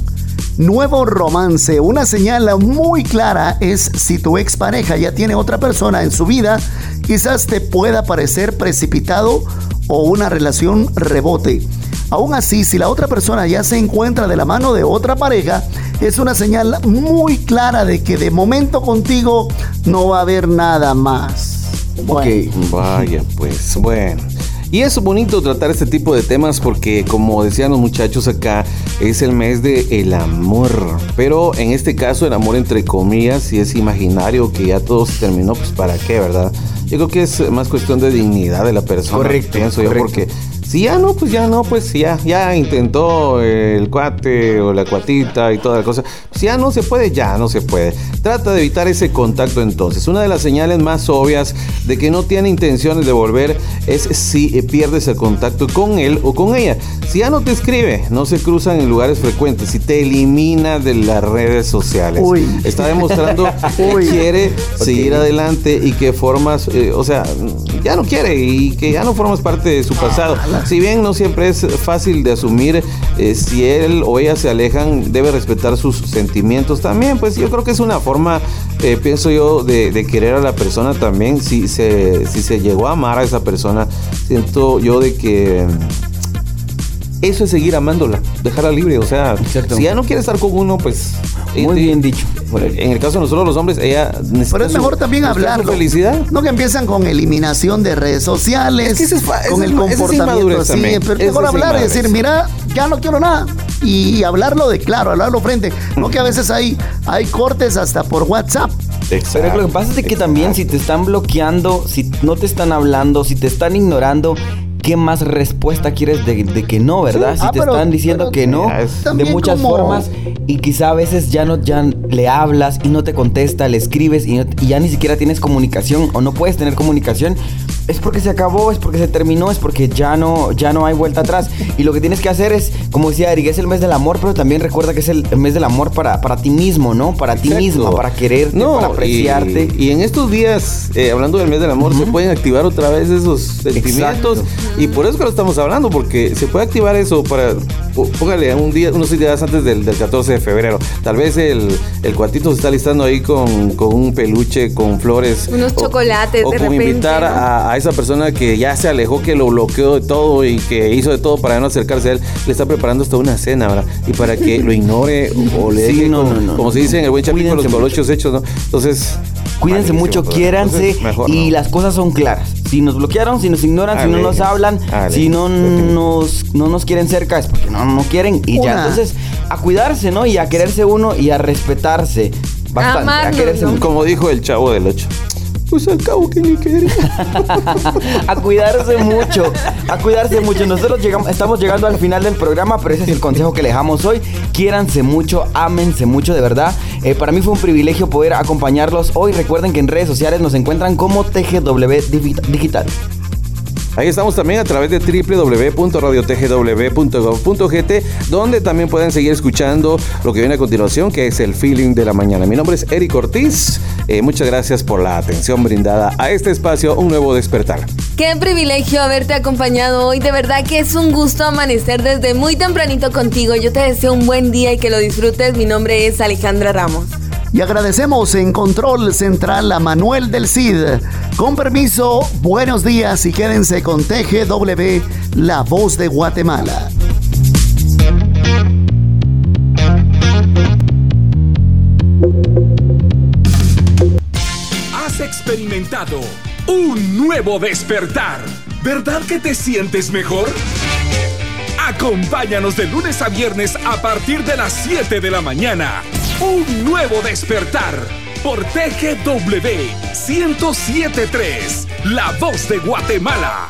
Nuevo romance. Una señal muy clara es si tu expareja ya tiene otra persona en su vida, quizás te pueda parecer precipitado o una relación rebote. Aún así, si la otra persona ya se encuentra de la mano de otra pareja, es una señal muy clara de que de momento contigo no va a haber nada más. Bueno. Vaya, pues bueno. Y es bonito tratar este tipo de temas porque, como decían los muchachos acá, es el mes del el amor. Pero en este caso, el amor entre comillas, si es imaginario que ya todo se terminó, pues para qué, ¿verdad? Yo creo que es más cuestión de dignidad de la persona. Correcto, Pienso yo, correcto. porque si ya no, pues ya no, pues ya, ya intentó el cuate o la cuatita y toda la cosa. Si ya no se puede, ya no se puede. Trata de evitar ese contacto entonces. Una de las señales más obvias de que no tiene intenciones de volver es si pierdes el contacto con él o con ella. Si ya no te escribe, no se cruzan en lugares frecuentes, si te elimina de las redes sociales. Uy. Está demostrando que Uy. quiere seguir adelante y que formas, eh, o sea, ya no quiere y que ya no formas parte de su pasado. Si bien no siempre es fácil de asumir, eh, si él o ella se alejan, debe respetar sus sentimientos también. Pues yo creo que es una forma, eh, pienso yo, de, de querer a la persona también. Si se, si se llegó a amar a esa persona, siento yo de que eso es seguir amándola, dejarla libre. O sea, si ya no quiere estar con uno, pues. Muy bien dicho. En el caso de nosotros los hombres, ella necesita Pero es su- mejor también hablarlo. felicidad. No que empiezan con eliminación de redes sociales, Es que ese es con ese el comportamiento así. también. Pero es mejor es hablar y decir, mira, ya no quiero nada. Y hablarlo de claro, hablarlo frente. No que a veces hay, hay cortes hasta por WhatsApp. Pero lo que pasa es de que también si te están bloqueando, si no te están hablando, si te están ignorando, ¿qué más respuesta quieres de, de que no, verdad? Sí. Si Ah, te pero- están diciendo que no, de muchas como- formas, y quizá a veces ya no ya le hablas y no te contesta, le escribes y, no- y ya ni siquiera tienes comunicación o no puedes tener comunicación, es porque se acabó, es porque se terminó, es porque ya no, ya no hay vuelta atrás. Y lo que tienes que hacer es, como decía Eric, es el mes del amor, pero también recuerda que es el, mes del amor para, para ti mismo, ¿no? Para ti misma, para quererte, para apreciarte. Y, y en estos días, eh, hablando del mes del amor, se pueden activar otra vez esos sentimientos. Y por eso que lo estamos hablando, porque se puede activar eso para. Pó- Póngale un día, unos días antes del, del 14 de febrero. Tal vez el, el cuartito se está listando ahí con, con un peluche, con flores. Unos o- chocolates o de con repente. invitar ¿no? a, a esa persona que ya se alejó, que lo bloqueó de todo y que hizo de todo para no acercarse a él, le está preparando hasta una cena, ¿verdad? Y para que lo ignore o, le Sí, deje, no, como, no, no, como no. se dice en el buen chapín, con los colochos hechos, ¿no? Entonces, Cuídense mucho, quiéranse Entonces, mejor y no. las cosas son claras. Si nos bloquearon, si nos ignoran, si no nos hablan, si no nos, no nos quieren cerca es porque no, no quieren y ya. Entonces, a cuidarse, ¿no? Y a quererse uno y a respetarse bastante. a quererse ¿no? Como dijo el chavo del 8. Pues al cabo que ni quería. a cuidarse mucho, a cuidarse mucho. Nosotros llegamos, estamos llegando al final del programa, pero ese es el consejo que le dejamos hoy. Quiéranse mucho, ámense mucho, de verdad. Eh, para mí fue un privilegio poder acompañarlos hoy. Recuerden que en redes sociales nos encuentran como TGW Digital. Ahí estamos también a través de www.radiotgw.gov.gt, donde también pueden seguir escuchando lo que viene a continuación, que es el feeling de la mañana. Mi nombre es Eric Ortiz. Eh, muchas gracias por la atención brindada a este espacio, un nuevo despertar. Qué privilegio haberte acompañado hoy. De verdad que es un gusto amanecer desde muy tempranito contigo. Yo te deseo un buen día y que lo disfrutes. Mi nombre es Alejandra Ramos. Y agradecemos en Control Central a Manuel del Cid. Con permiso, buenos días y quédense con TGW, la voz de Guatemala. Un nuevo despertar. ¿Verdad que te sientes mejor? Acompáñanos de lunes a viernes a partir de las 7 de la mañana. Un nuevo despertar por TGW 1073, La Voz de Guatemala.